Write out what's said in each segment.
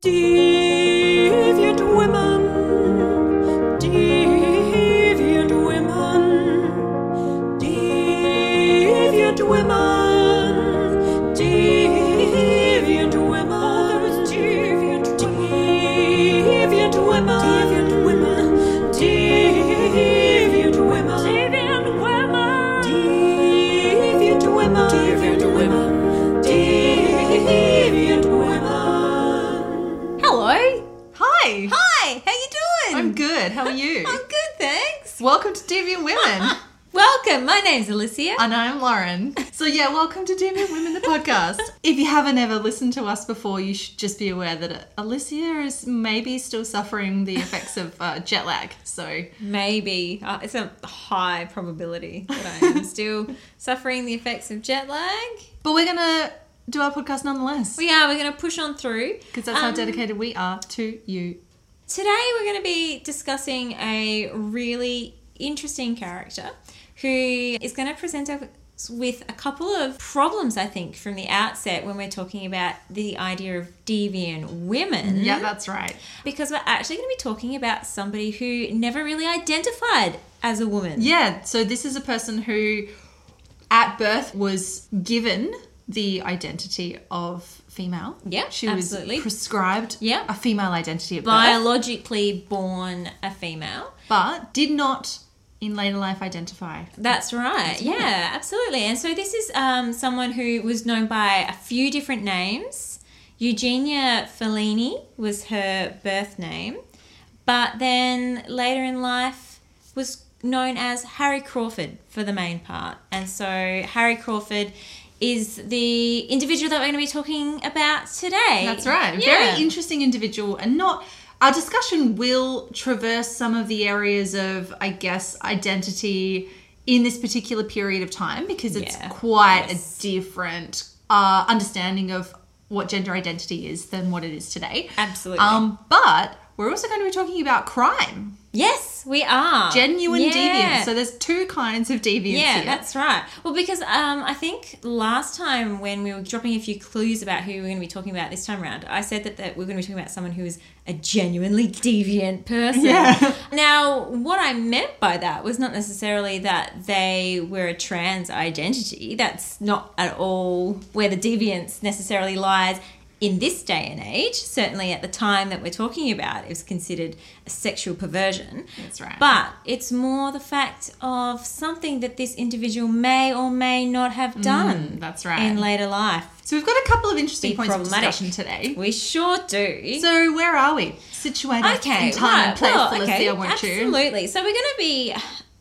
Deviant Deviant Women. Welcome. My name's Alicia. and I'm Lauren. So yeah, welcome to Deviant Women, the podcast. if you haven't ever listened to us before, you should just be aware that Alicia is maybe still suffering the effects of uh, jet lag. So Maybe uh, it's a high probability that I am still suffering the effects of jet lag. but we're gonna do our podcast nonetheless. We are. We're going to push on through Because that's how Um, dedicated we are to you. Today we're going to be discussing a really interesting character who is going to present us with a couple of problems, I think, from the outset when we're talking about the idea of deviant women. Yeah, that's right. Because we're actually going to be talking about somebody who never really identified as a woman. Yeah, so this is a person who at birth was given the identity of female. Yeah, she absolutely. was prescribed Yeah. a female identity at birth, Biologically born a female. but did not in later life identify. That's right. Yeah, absolutely. And so this is um, someone who was known by a few different names. Eugenia Falleni was her birth name, but then later in life was known as Harry Crawford for the main part. And so Harry Crawford is the individual that we're going to be talking about today. That's right. Yeah. Very interesting individual, and not. Our discussion will traverse some of the areas of, I guess, identity in this particular period of time because it's Yeah. quite Yes. a different uh, understanding of what gender identity is than what it is today. Absolutely. Um, but we're also going to be talking about crime, Yes, we are. genuine Yeah. deviance. So there's two kinds of deviance Yeah, here. that's right. Well, because um, I think last time when we were dropping a few clues about who we we're going to be talking about this time around, I said that, that we're going to be talking about someone who is a genuinely deviant person. Yeah. Now, what I meant by that was not necessarily that they were a trans identity. That's not at all where the deviance necessarily lies in this day and age. Certainly at the time that we're talking about, it was considered a sexual perversion. That's right. But it's more the fact of something that this individual may or may not have done Mm, that's right. in later life. so we've got a couple of interesting Be points of discussion today. We sure do. So where are we? Situated okay, in time right. and place, well, Alicia, okay, won't you? absolutely. So we're going to be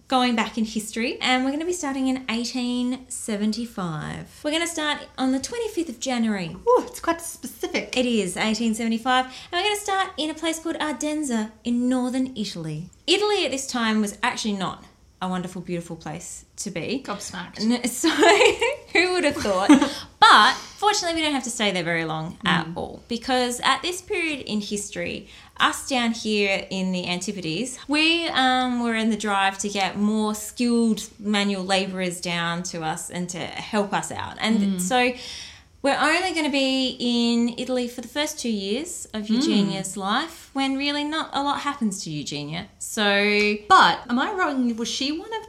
going back in history and we're going to be starting in 1875. We're going to start on the 25th of January. Ooh, it's quite specific. It is 1875, and we're going to start in a place called Ardenza in northern Italy. Italy at this time was actually not a wonderful, beautiful place to be. Gobsmacked. So, who would have thought? but fortunately, we don't have to stay there very long at mm. all because at this period in history, us down here in the Antipodes, we um, were in the drive to get more skilled manual labourers down to us and to help us out. And so, we're only going to be in Italy for the first two years of Eugenia's life when really not a lot happens to Eugenia. So, But am I wrong? Was she one of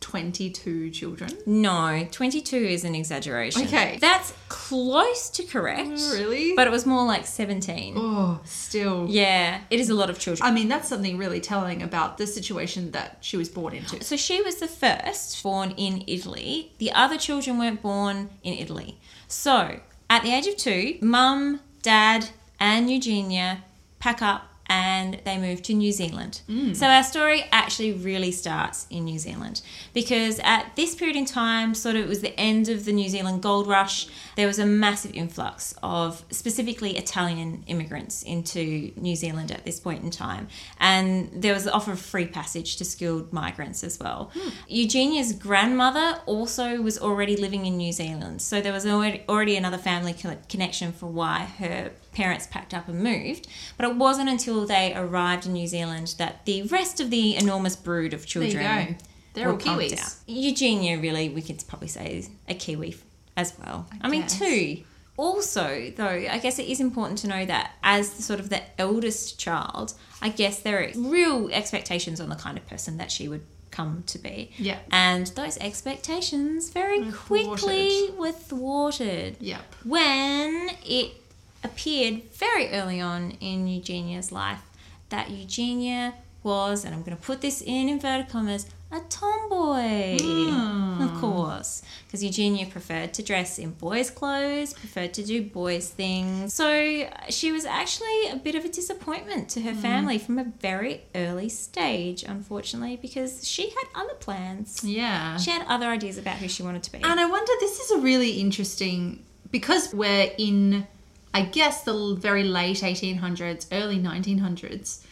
22 children? No, 22 is an exaggeration. Okay. That's close to correct. Oh, really? But it was more like 17. oh, still. Yeah, it is a lot of children. I mean, that's something really telling about the situation that she was born into. So she was the first born in Italy. The other children weren't born in Italy. So at the age of two, mum, dad, and Eugenia pack up and they moved to New Zealand. Mm. So our story actually really starts in New Zealand because at this period in time, sort of it was the end of the New Zealand gold rush. There was a massive influx of specifically Italian immigrants into New Zealand at this point in time. And there was the offer of free passage to skilled migrants as well. Hmm. Eugenia's grandmother also was already living in New Zealand. So there was already, already another family connection for why her parents packed up and moved. But it wasn't until they arrived in New Zealand that the rest of the enormous brood of There you children go. They're all Kiwis. out. Eugenia, really, we could probably say is a Kiwi as well. I, mean, two also, though, I guess it is important to know that as the, sort of the eldest child, I guess there are real expectations on the kind of person that she would come to be. Yeah. And those expectations very quickly were thwarted Yep. when it appeared very early on in Eugenia's life that Eugenia was, and I'm going to put this in inverted commas, a tomboy. Hmm. Of course. Because Eugenia preferred to dress in boys' clothes, preferred to do boys' things. So she was actually a bit of a disappointment to her family from a very early stage, unfortunately, because she had other plans. Yeah. She had other ideas about who she wanted to be. And I wonder, this is a really interesting because we're in, I guess, the very late 1800s, early 1900s.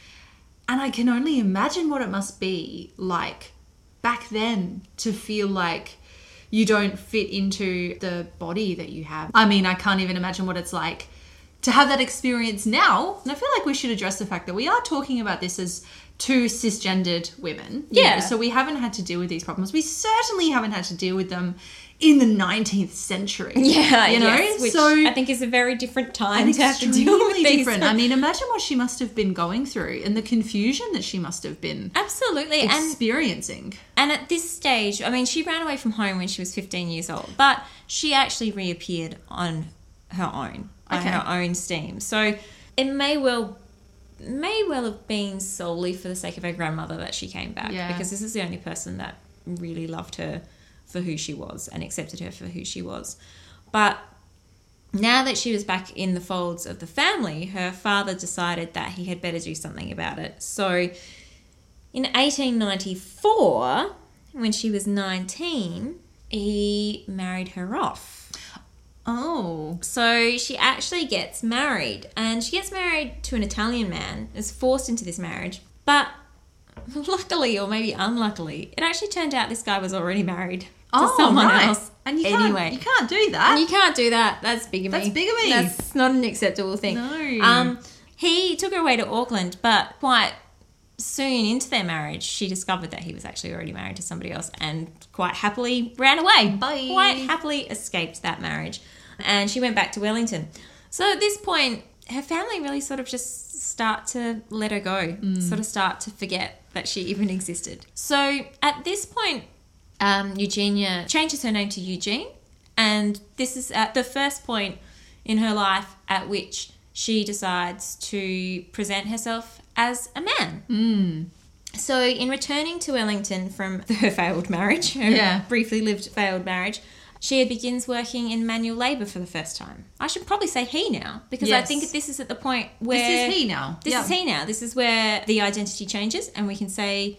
And I can only imagine what it must be like back then to feel like you don't fit into the body that you have. I mean, I can't even imagine what it's like to have that experience now. And I feel like we should address the fact that we are talking about this as two cisgendered women. Yeah. know, so we haven't had to deal with these problems. We certainly haven't had to deal with them in the 19th century. Yeah, You know? yes, which so I think is a very different time and to have to deal with these. different. I mean, imagine what she must have been going through and the confusion that she must have been Absolutely, and experiencing. and at this stage, I mean, she ran away from home when she was 15 years old, but she actually reappeared on her own, on Okay. her own steam. So it may well may well have been solely for the sake of her grandmother that she came back, Yeah. because this is the only person that really loved her for who she was and accepted her for who she was. But now that she was back in the folds of the family, her father decided that he had better do something about it. So in 1894, when she was 19, he married her off. Oh. So she actually gets married, and she gets married to an Italian man, is forced into this marriage. But luckily, or maybe unluckily, it actually turned out this guy was already married to Oh, someone right. else. And you anyway, can't, you can't do that. And you can't do that. That's bigamy. That's bigamy. That's not an acceptable thing. No. Um, he took her away to Auckland, but quite soon into their marriage, she discovered that he was actually already married to somebody else, and quite happily ran away. Bye. Quite happily escaped that marriage, and she went back to Wellington. So at this point, her family really sort of just start to let her go, Mm. sort of start to forget that she even existed. So at this point, um, Eugenia changes her name to Eugene, and this is at the first point in her life at which she decides to present herself as a man. So, in returning to Wellington from her failed marriage, her Yeah. briefly lived failed marriage, she begins working in manual labour for the first time. I should probably say he now because I Yes. think this is at the point where this is he now. this Yeah. is he now. This is where the identity changes, and we can say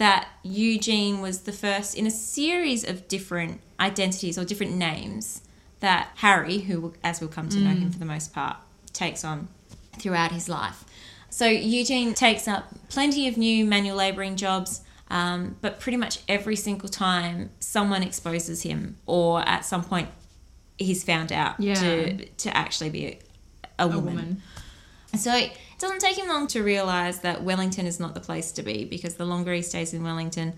that Eugene was the first in a series of different identities or different names that Harry, who, as we'll come to know Mm. him for the most part, takes on throughout his life. So Eugene takes up plenty of new manual labouring jobs, um, but pretty much every single time someone exposes him, or at some point he's found out Yeah. to to actually be a, a A woman. woman. So doesn't take him long to realise that Wellington is not the place to be because the longer he stays in Wellington,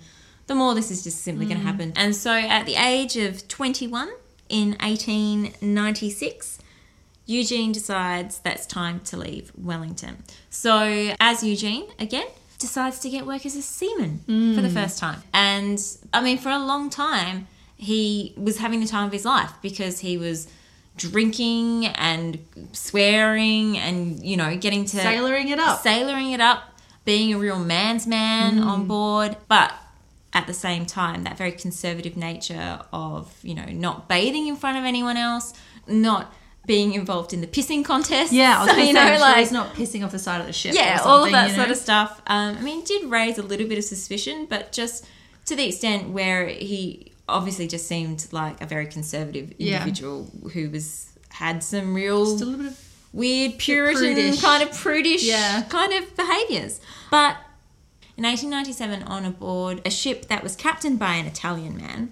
the more this is just simply going to mm. happen. And so at the age of 21 in 1896, Eugene decides that's time to leave Wellington. So as Eugene, again, decides to get work as a seaman for the mm. first time. And I mean, for a long time, he was having the time of his life because he was drinking and swearing and, you know, getting to Sailoring it up. sailoring it up, being a real man's man Mm. on board, but at the same time, that very conservative nature of, you know, not bathing in front of anyone else, not being involved in the pissing contest. Yeah, I was So, you know, sure like, he's not pissing off the side of the ship. yeah, all of that you sort of stuff. Um, I mean, did raise a little bit of suspicion, but just to the extent where he obviously just seemed like a very conservative Yeah. individual who was had some real Just a little bit of weird Puritan kind of prudish Yeah. kind of behaviours. But in 1897, on aboard a ship that was captained by an Italian man,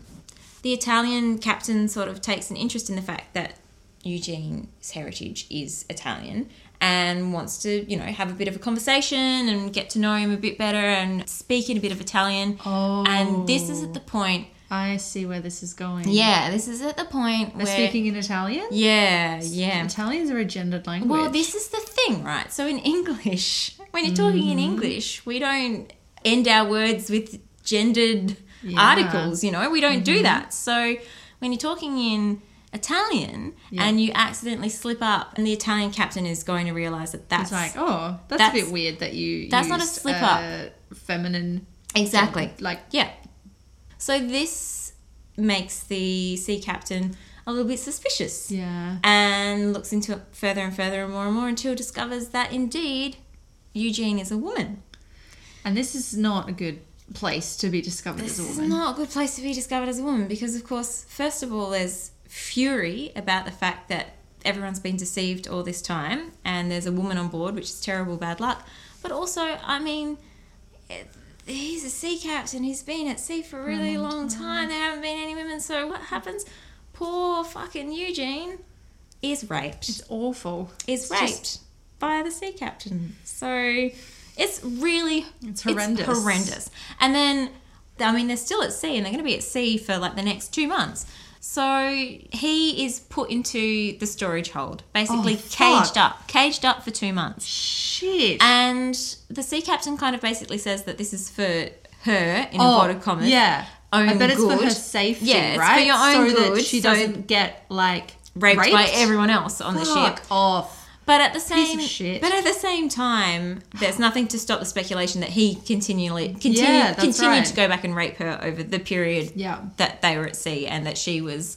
the Italian captain sort of takes an interest in the fact that Eugene's heritage is Italian and wants to, you know, have a bit of a conversation and get to know him a bit better and speak in a bit of Italian. Oh. And this is at the point I see where this is going. Yeah, this is at the point They're where. speaking in Italian? yeah, yeah. Italians are a gendered language. Well, this is the thing, right? So in English, when you're talking in Mm-hmm. English, we don't end our words with gendered Yeah. Mm-hmm. articles, you know? We don't do that. So when you're talking in Italian Yeah. and you accidentally slip up and the Italian captain is going to realize that that's It's like, oh, that's, that's- a bit weird that you that's not a slip uh, feminine. exactly. Like, Yeah. So this makes the sea captain a little bit suspicious. yeah. and looks into it further and further and more and more until discovers that indeed Eugene is a woman. And this is not a good place to be discovered This as a is woman. not a good place to be discovered as a woman because, of course, first of all, there's fury about the fact that everyone's been deceived all this time and there's a woman on board, which is terrible bad luck. But also, I mean, he's a sea captain. He's been at sea for a really mm-hmm. long time. Mm-hmm. There haven't been any women. So what happens? Poor fucking Eugene is raped. It's awful. is It's raped just- by the sea captain. Mm. So it's really It's horrendous. horrendous. And then I mean they're still at sea and they're going to be at sea for like the next 2 months. So he is put into the storage hold, basically Oh, caged up, caged up for 2 months. Shit. And the sea captain kind of basically says that this is for her in Oh, inverted commas. Yeah. own I bet it's for her safety, Yeah, it's for right? your own so that she so- doesn't get like Raped, by everyone else on the Fuck ship. off. But at the same, but at the same time, there's nothing to stop the speculation that he continually continue, Yeah, continued right. to go back and rape her over the period Yeah. that they were at sea, and that she was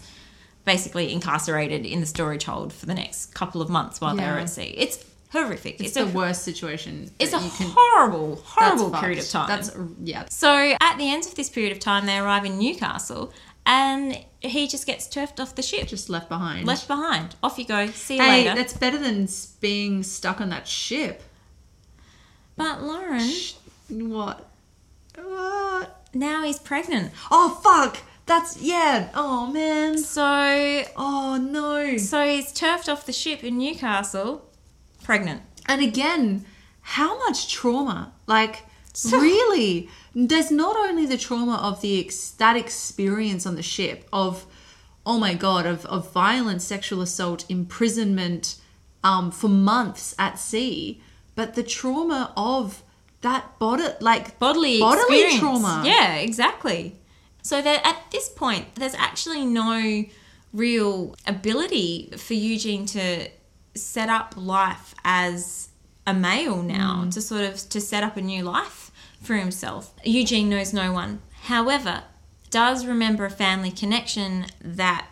basically incarcerated in the storage hold for the next couple of months while they were at sea. It's horrific. It's, It's, the a worst situation. it's a can. horrible, horrible period of time. That's yeah. so at the end of this period of time, they arrive in Newcastle, and he just gets turfed off the ship, Just left behind. left behind. Off you go. See you Hey, later. that's better than being stuck on that ship. But Lauren, What? What? now he's pregnant. Oh fuck! That's yeah. Oh man. So Oh no. so he's turfed off the ship in Newcastle, pregnant. And again, how much trauma? Like really, there's not only the trauma of the ex- that experience on the ship of oh my god of of violent sexual assault, imprisonment um, for months at sea, but the trauma of that body like Bodily bodily experience. trauma. Yeah, exactly. So that at this point, there's actually no real ability for Eugene to set up life as a male now to sort of to set up a new life for himself. Eugene knows no one. However, does remember a family connection that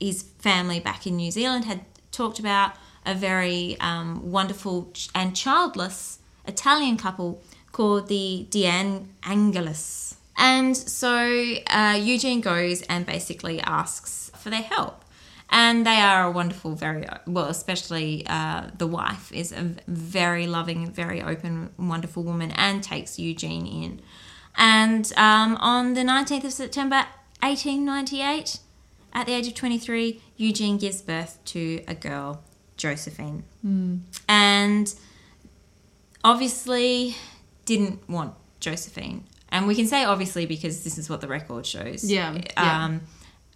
his family back in New Zealand had talked about a very um, wonderful and childless Italian couple called the De Angelis. And so uh, Eugene goes and basically asks for their help. And they are a wonderful, very well, especially uh, the wife is a very loving, very open, wonderful woman and takes Eugene in. And um, on the 19th of September 1898, at the age of 23, Eugene gives birth to a girl, Josephine. And obviously didn't want Josephine. And we can say obviously because this is what the record shows. Yeah, yeah. Um,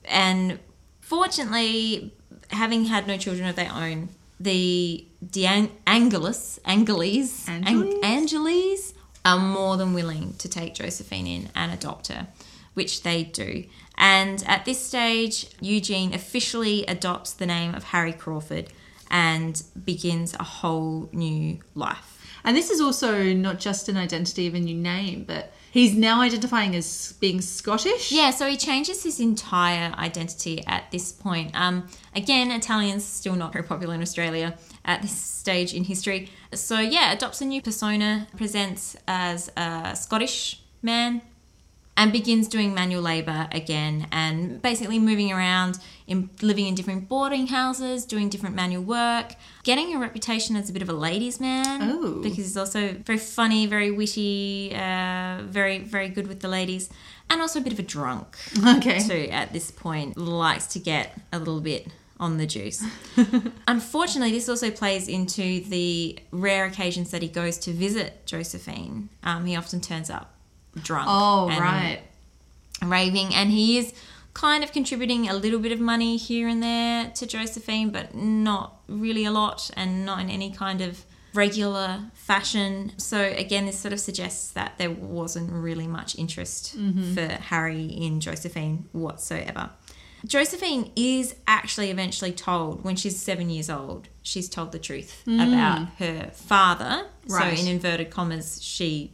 and fortunately, having had no children of their own, the De Angelis, Angeles, Angeles? Angeles are more than willing to take Josephine in and adopt her, which they do. And at this stage, Eugene officially adopts the name of Harry Crawford and begins a whole new life. And this is also not just an identity of a new name, but he's now identifying as being Scottish. Yeah, so he changes his entire identity at this point. Um, again, Italian's still not very popular in Australia at this stage in history. So yeah, adopts a new persona, presents as a Scottish man, and begins doing manual labor again and basically moving around in living in different boarding houses doing different manual work getting a reputation as a bit of a ladies man Oh. because he's also very funny very witty uh, very very good with the ladies and also a bit of a drunk Okay. too at this point likes to get a little bit on the juice. Unfortunately, this also plays into the rare occasions that he goes to visit Josephine. Um, he often turns up drunk. Oh, and right. raving, and he is kind of contributing a little bit of money here and there to Josephine, but not really a lot, and not in any kind of regular fashion. So again, this sort of suggests that there wasn't really much interest mm-hmm. for Harry in Josephine whatsoever. Josephine is actually eventually told when she's seven years old, she's told the truth mm. about her father. Right. So, in inverted commas, she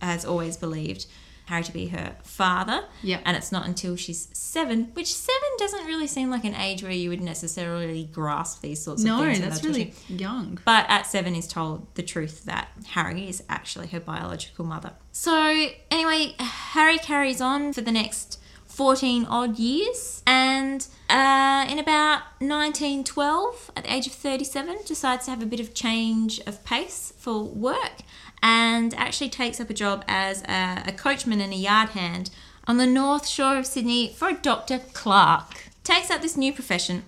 has always believed Harry to be her father. Yep. And it's not until she's seven, which seven doesn't really seem like an age where you would necessarily grasp these sorts of things. in that's really young. but at seven is told the truth that Harry is actually her biological mother. So anyway, Harry carries on for the next 14 odd years and uh, in about 1912 at the age of 37 decides to have a bit of change of pace for work and actually takes up a job as a, a coachman and a yard hand on the north shore of sydney for dr clark. Takes up this new profession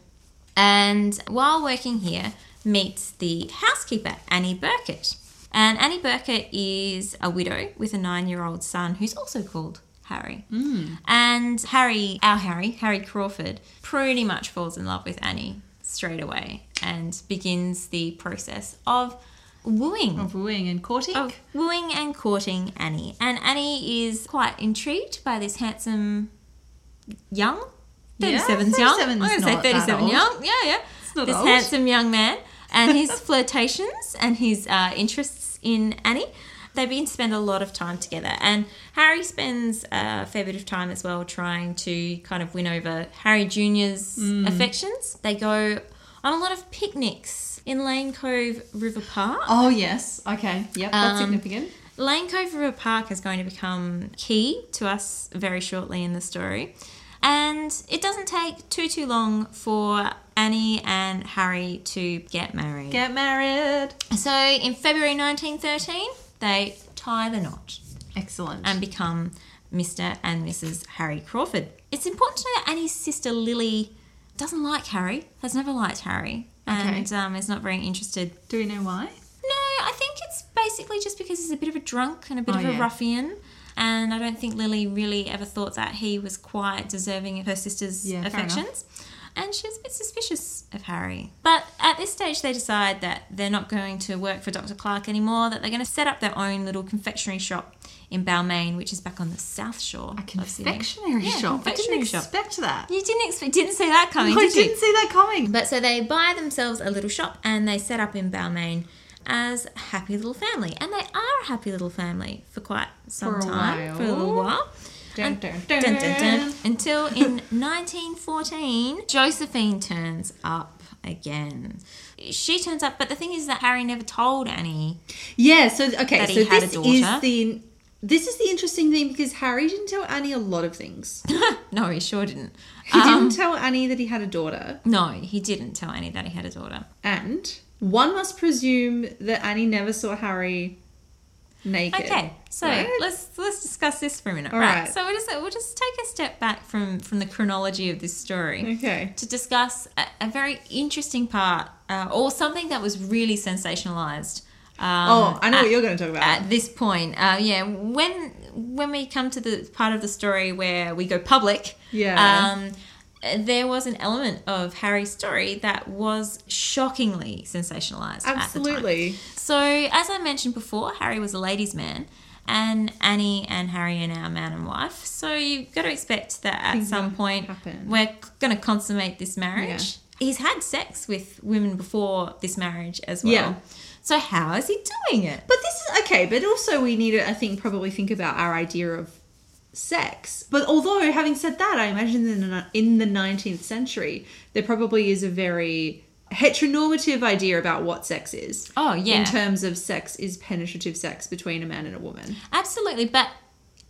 and while working here meets the housekeeper annie birkett. And annie birkett is a widow with a nine-year-old son who's also called harry. Mm. And harry our harry harry crawford pretty much falls in love with annie straight away and begins the process of wooing Of wooing and courting. of wooing and courting Annie. And Annie is quite intrigued by this handsome young. Yeah, 37's young. 37's I'm going to say 37 young. Yeah, yeah. this old. handsome young man and his flirtations and his uh, interests in Annie. They begin to spend a lot of time together, and Harry spends a fair bit of time as well trying to kind of win over Harry Jr.'s Mm. affections. They go on a lot of picnics in Lane Cove River Park. Oh yes. Okay. Yep. That's Um, significant. Lane Cove River Park is going to become key to us very shortly in the story. And it doesn't take too too long for Annie and Harry to get married. Get married. so in February 1913, they tie the knot Excellent. and become Mr. and Mrs. Harry Crawford. It's important to know that Annie's sister Lily doesn't like Harry, has never liked Harry, Okay. and um, is not very interested Do we know why? no, I think it's basically just because he's a bit of a drunk and a bit Oh, of a yeah. ruffian. And I don't think Lily really ever thought that he was quite deserving of her sister's Yeah, affections. And she was a bit suspicious of Harry. But at this stage, they decide that they're not going to work for Dr. Clark anymore, that they're going to set up their own little confectionery shop in Balmain, which is back on the south shore. A confectionery Yeah, shop. I didn't shop. expect that. You didn't expect, didn't see that coming, I did you? didn't see that coming. But so they buy themselves a little shop and they set up in Balmain as a happy little family. And they are a happy little family for quite some For time, while. for a little while. Dun, dun, dun. Until in 1914, Josephine turns up again. She turns up, but the thing is that Harry never told Annie. Yeah. So okay. That So he had a this daughter. is the this is the interesting thing because Harry didn't tell Annie a lot of things. no, he sure didn't. He Um, didn't tell Annie that he had a daughter, no, he didn't tell Annie that he had a daughter. and one must presume that Annie never saw Harry naked. Okay, so right? let's let's discuss this for a minute. All right. right. So we'll just we'll just take a step back from from the chronology of this story Okay. to discuss a, a very interesting part, uh, or something that was really sensationalized. Um, Oh, I know at- what you're going to talk about. at this point. Uh, yeah, when when we come to the part of the story where we go public, Yeah. um, there was an element of Harry's story that was shockingly sensationalized. At the time. Absolutely. So, as I mentioned before, Harry was a ladies' man, and Annie and Harry are now man and wife. So, you've got to expect that at Things some point happen. we're going to consummate this marriage. He's had sex with women before this marriage as well. Yeah. So, how is he doing it? But this is okay, but also we need to, I think, probably think about our idea of sex. But although, having said that, I imagine in the, in the 19th century, there probably is a very heteronormative idea about what sex is. Oh, yeah. In terms of sex is penetrative sex between a man and a woman. Absolutely, but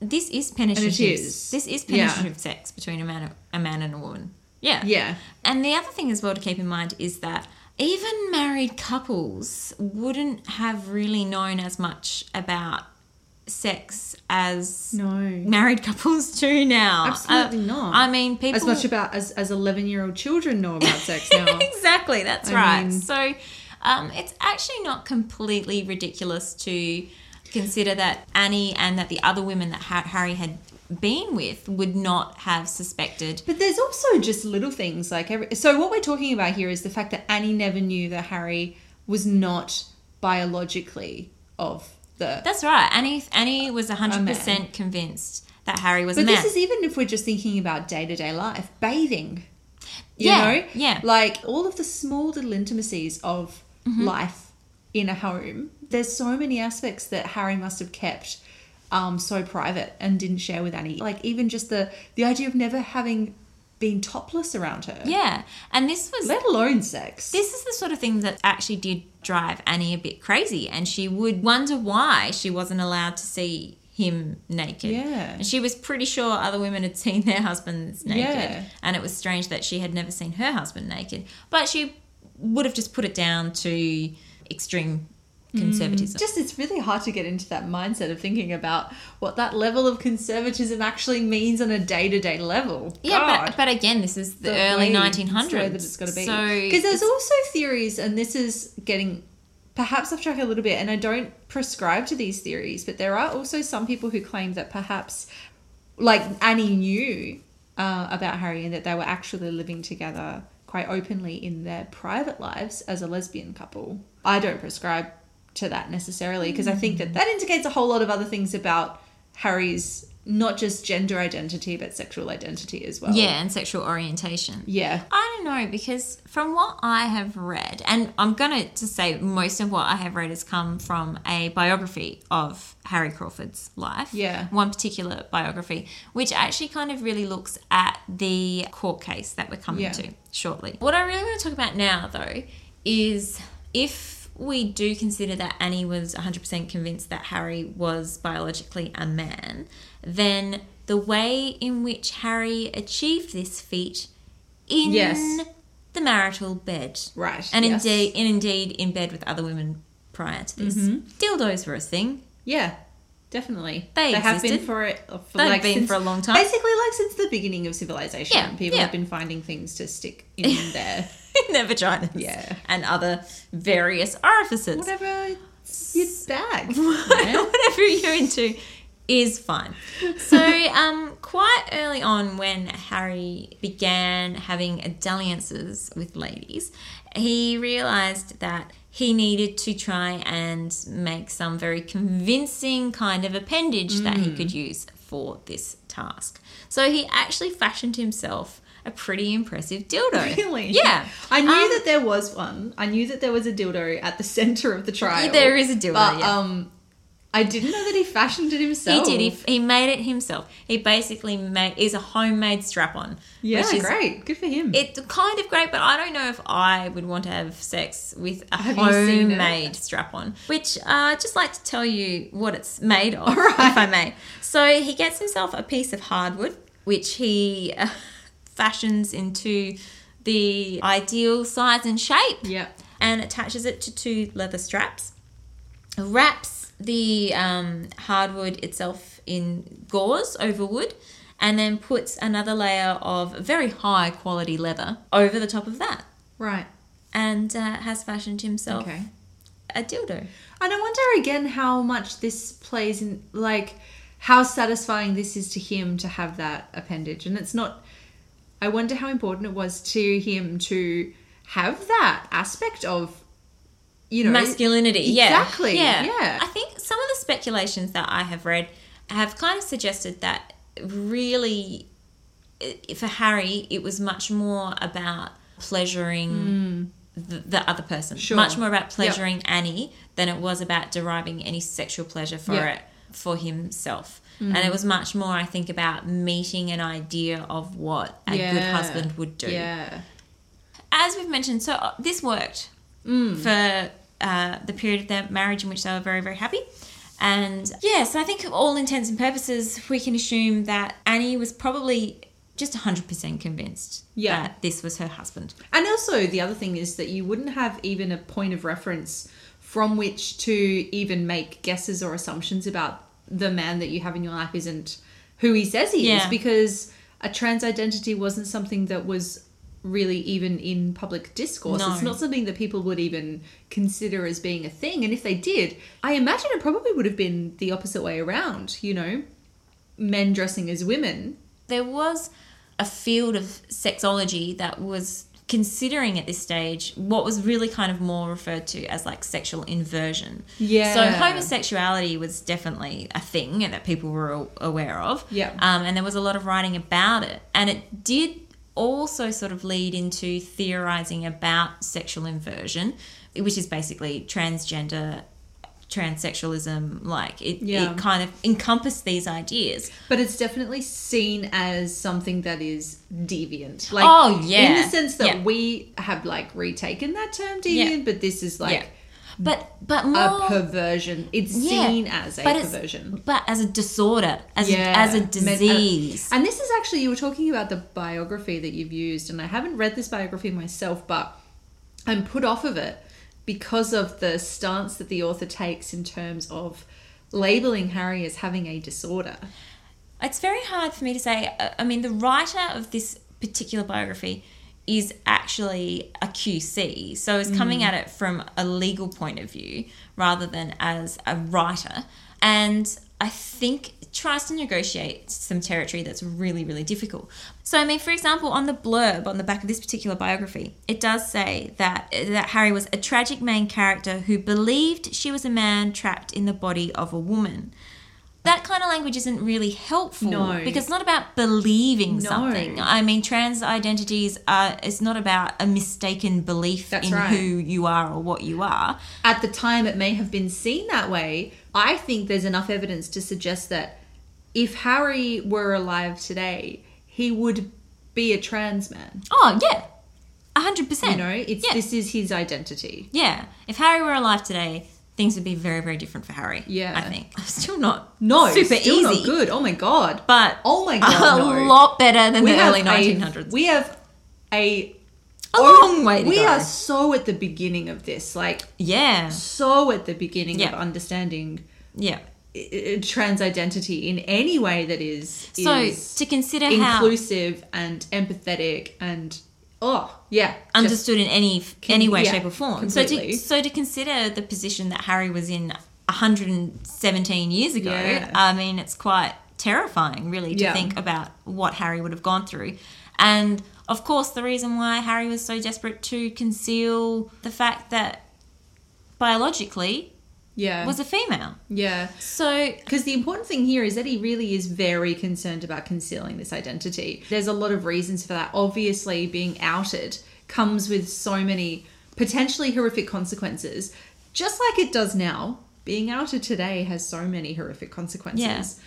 this is penetrative. is. This is Yeah. penetrative sex between a man, a man and a woman. Yeah. Yeah. And the other thing as well to keep in mind is that even married couples wouldn't have really known as much about sex as No. married couples do now. Absolutely Uh, not. I mean, people As much about as as 11 year old children know about sex now. exactly, that's I right. mean- so um, it's actually not completely ridiculous to consider that Annie and that the other women that Harry had been with would not have suspected. But there's also just little things like every. So what we're talking about here is the fact that Annie never knew that Harry was not biologically of the. That's right. Annie Annie was 100% man. convinced that Harry was but a man. this is even if we're just thinking about day to day life, bathing. You Yeah, know, yeah. like all of the small little intimacies of Mm-hmm. life in a home. There's so many aspects that Harry must have kept um, so private and didn't share with Annie. Like even just the the idea of never having been topless around her. yeah. And this was Let alone sex. this is the sort of thing that actually did drive Annie a bit crazy, and she would wonder why she wasn't allowed to see him naked. Yeah. And she was pretty sure other women had seen their husbands naked, Yeah. and it was strange that she had never seen her husband naked. But she would have just put it down to extreme conservatism. just it's really hard to get into that mindset of thinking about what that level of conservatism actually means on a day-to-day level. yeah, but, but again, this is the, the early 1900s. it's the way that to be. So Because there's also theories, and this is getting perhaps off track a little bit, and I don't prescribe to these theories, but there are also some people who claim that perhaps, like Annie knew uh, about Harry and that they were actually living together quite openly in their private lives as a lesbian couple. I don't prescribe to that necessarily because I think that mm. that indicates a whole lot of other things about Harry's not just gender identity but sexual identity as well. yeah, and sexual orientation. Yeah. I don't know because from what I have read, and I'm gonna just say most of what I have read has come from a biography of Harry Crawford's life. Yeah. one particular biography, which actually kind of really looks at the court case that we're coming Yeah. to shortly. What I really want to talk about now, though, is if we do consider that Annie was 100% convinced that Harry was biologically a man, then the way in which Harry achieved this feat in Yes. the marital bed. Right, And yes. indeed and indeed in bed with other women prior to this. Mm-hmm. Dildos were a thing. Yeah, definitely. They have been for it. For They've like been since- for a long time. Basically, like since the beginning of civilization, Yeah, people yeah. have been finding things to stick in their in their vaginas. Yeah. And other various orifices. whatever your bag. whatever you're into is fine. So, um, quite early on, when Harry began having dalliances with ladies, he realized that he needed to try and make some very convincing kind of appendage that he could use for this task. So he actually fashioned himself a pretty impressive dildo. Really? Yeah. I knew Um, that there was one. I knew that there was a dildo at the center of the trial. There is a dildo, But yeah. um, I didn't know that he fashioned it himself. He did. He, he made it himself. He basically made is a homemade strap-on. yeah, which is great. Good for him. It's kind of great, but I don't know if I would want to have sex with a Have you seen it? homemade strap-on. Which uh, I'd just like to tell you what it's made of, right. if I may. So he gets himself a piece of hardwood, which he uh, fashions into the ideal size and shape yeah. and attaches it to two leather straps, wraps the um, hardwood itself in gauze over wood, and then puts another layer of very high quality leather over the top of that, Right. and uh, has fashioned himself Okay. a dildo. And I wonder again how much this plays in, like, how satisfying this is to him to have that appendage. And it's not, I wonder how important it was to him to have that aspect of, you know, masculinity. Yeah, Exactly. Yeah. I think some of the speculations that I have read have kind of suggested that really, for Harry, it was much more about pleasuring hmm. the, the other person. Sure. Much more about pleasuring Annie than it was about deriving any sexual pleasure for Yeah. it for himself. Hmm. And it was much more, I think, about meeting an idea of what a good husband would do Yeah. as we've mentioned, so uh, this worked for uh, the period of their marriage in which they were very, very happy. And yes, I think, of all intents and purposes, we can assume that Annie was probably just 100% convinced Yeah. that this was her husband. And also, the other thing is that you wouldn't have even a point of reference from which to even make guesses or assumptions about the man that you have in your life isn't who he says he is because a trans identity wasn't something that was really even in public discourse. No. It's not something that people would even consider as being a thing. And if they did, I imagine it probably would have been the opposite way around, you know, men dressing as women. there was a field of sexology that was considering at this stage what was really kind of more referred to as like sexual inversion. Yeah. So homosexuality was definitely a thing that people were aware of. Yeah. Um, and there was a lot of writing about it. And it did also sort of lead into theorizing about sexual inversion, which is basically transgender transsexualism like it, Yeah. it kind of encompassed these ideas But it's definitely seen as something that is deviant. Like, Oh, yeah. In the sense that Yeah. we have like retaken that term deviant, Yeah. but this is like but but a perversion. It's Yeah, seen as a but perversion. but as a disorder, as Yeah. a, as a Men- uh, disease. And this is actually, you were talking about the biography that you've used, and I haven't read this biography myself, but I'm put off of it because of the stance that the author takes in terms of labeling Harry as having a disorder. it's very hard for me to say. I mean, the writer of this particular biography is actually a QC, so is coming mm. at it from a legal point of view rather than as a writer. And I think tries to negotiate some territory that's really, really difficult. So, I mean, for example, on the blurb on the back of this particular biography, it does say that that Harry was a tragic main character who believed she was a man trapped in the body of a woman. That kind of language isn't really helpful No. because it's not about believing No. something. I mean, trans identities are it's not about a mistaken belief That's in right. who you are or what you are. At the time, it may have been seen that way. I think there's enough evidence to suggest that if Harry were alive today, he would be a trans man. Oh, yeah. 100%. You know, it's yeah. this is his identity. Yeah. If Harry were alive today, things would be very, very different for Harry. Yeah. I think. I'm still not No, super still easy. not good. Oh my god. But Oh my a God, no. lot better than the have early a- 1900s. we have a A long way to we go. are so at the beginning of this, like yeah. so at the beginning Yeah. of understanding Yeah. trans identity in any way that is So is to consider how inclusive and empathetic and oh yeah, understood in any any way, yeah, shape, or form. completely. So to so to consider the position that Harry was in 117 years ago, Yeah. I mean, it's quite terrifying, really, to Yeah. think about what Harry would have gone through, and of course, the reason why Harry was so desperate to conceal the fact that biologically yeah, was a female. yeah. So Because the important thing here is that he really is very concerned about concealing this identity. There's a lot of reasons for that. Obviously, being outed comes with so many potentially horrific consequences, just like it does now. Being outed today has so many horrific consequences. Yeah.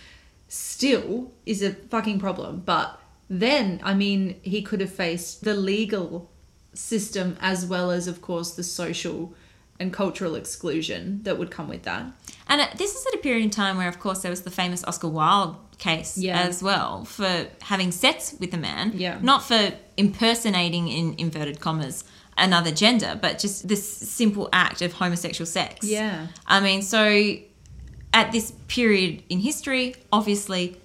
Still is a fucking problem. But then, I mean, he could have faced the legal system as well as, of course, the social and cultural exclusion that would come with that. And uh, this is at a period in time where, of course, there was the famous Oscar Wilde case Yeah. as well for having sex with a man. Yeah. Not for impersonating, in inverted commas, another gender, but just this simple act of homosexual sex. Yeah. I mean, so at this period in history, obviously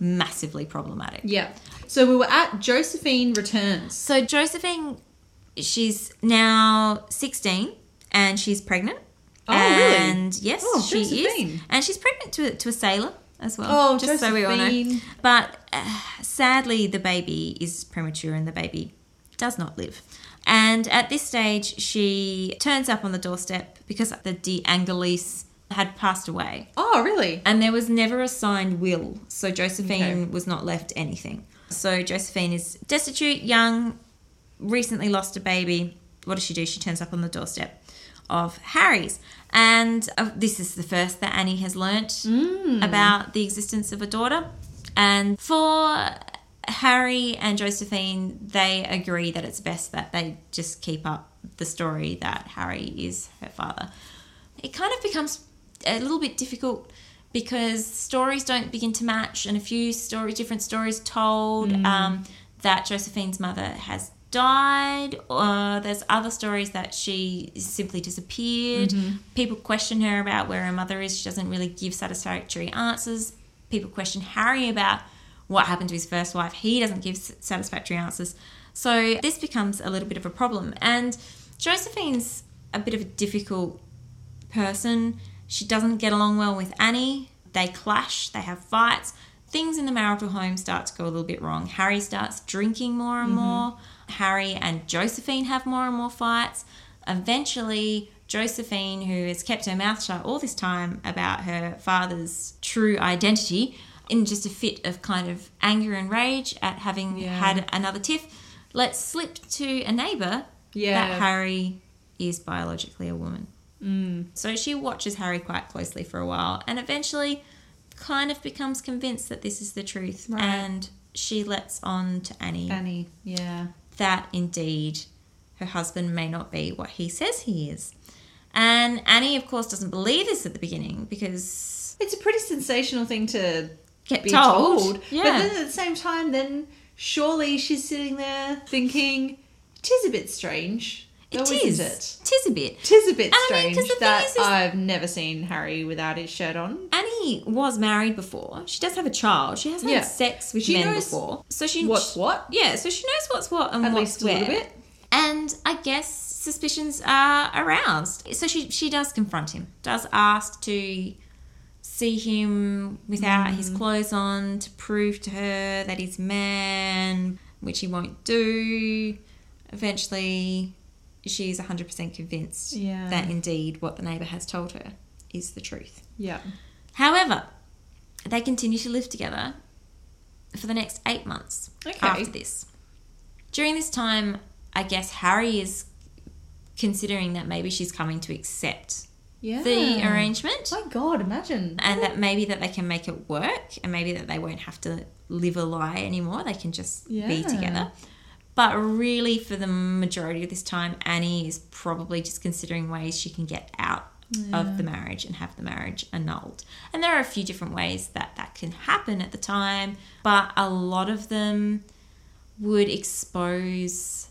massively problematic. Yeah. So we were at Josephine Returns. So Josephine, she's now 16 and she's pregnant. Oh, really? And yes, Oh, she Josephine. is. And she's pregnant to, to a sailor as well. Oh, just so we all know. But uh, sadly, the baby is premature and the baby does not live. And at this stage, she turns up on the doorstep because the De Angelis had passed away. Oh, really? And there was never a signed will, so Josephine Okay. was not left anything. So Josephine is destitute, young, recently lost a baby. What does she do? She turns up on the doorstep of Harry's. And uh, this is the first that Annie has learnt about the existence of a daughter. And for Harry and Josephine, they agree that it's best that they just keep up the story that Harry is her father. It kind of becomes a little bit difficult because stories don't begin to match, and a few stories, different stories told um, that Josephine's mother has died. Or there's other stories that she simply disappeared. People question her about where her mother is. She doesn't really give satisfactory answers. People question Harry about what happened to his first wife. He doesn't give satisfactory answers. So this becomes a little bit of a problem. And Josephine's a bit of a difficult person. She doesn't get along well with Annie. They clash, they have fights. Things in the marital home start to go a little bit wrong. Harry starts drinking more and mm-hmm. more. Harry and Josephine have more and more fights. Eventually, Josephine, who has kept her mouth shut all this time about her father's true identity, in just a fit of kind of anger and rage at having Yeah. had another tiff, lets slip to a neighbour Yeah. that Harry is biologically a woman. Mm. So she watches Harry quite closely for a while and eventually kind of becomes convinced that this is the truth. Right. And she lets on to Annie Annie. Yeah. that indeed her husband may not be what he says he is. And Annie, of course, doesn't believe this at the beginning because It's a pretty sensational thing to get be told. told. Yeah. But then at the same time, then surely she's sitting there thinking, "Tis a bit strange." It though, is. it? Tis a bit. Tis a bit And I mean, strange the thing that is, is- I've never seen Harry without his shirt on. Annie was married before. She does have a child. She has Yeah. had sex with She men before. So she What's what? Yeah, so she knows what's what and At what's least a little bit. And I guess suspicions are aroused. So she she does confront him. Does ask to see him without his Mm. clothes on to prove to her that he's a man, which he won't do. Eventually, she's 100% convinced Yeah. that indeed what the neighbour has told her is the truth. Yeah. However, they continue to live together for the next eight months Okay. after this. During this time, I guess Harry is considering that maybe she's coming to accept Yeah. the arrangement My God, imagine. and that maybe that they can make it work and maybe that they won't have to live a lie anymore. They can just be Yeah. together. But really, for the majority of this time, Annie is probably just considering ways she can get out of the marriage and have the marriage annulled. And there are a few different ways that that can happen at the time, but a lot of them would expose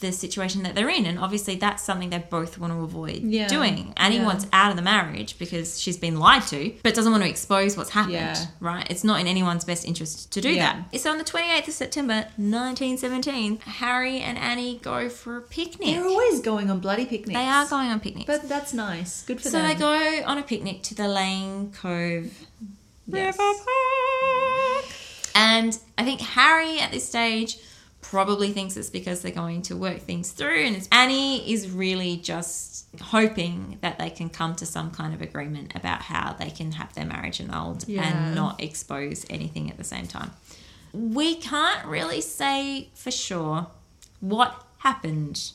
the situation that they're in. And obviously, that's something they both want to avoid Yeah. doing. Annie Yeah. wants out of the marriage because she's been lied to, but doesn't want to expose what's happened, Yeah. right? It's not in anyone's best interest to do that. So on the 28th of September 1917, Harry and Annie go for a picnic. They're always going on bloody picnics. They are going on picnics. But that's nice. Good for so them. So, they go on a picnic to the Lane Cove Yes. River Park. And I think Harry at this stage probably thinks it's because they're going to work things through. And Annie is really just hoping that they can come to some kind of agreement about how they can have their marriage annulled Yeah. and not expose anything at the same time. We can't really say for sure what happened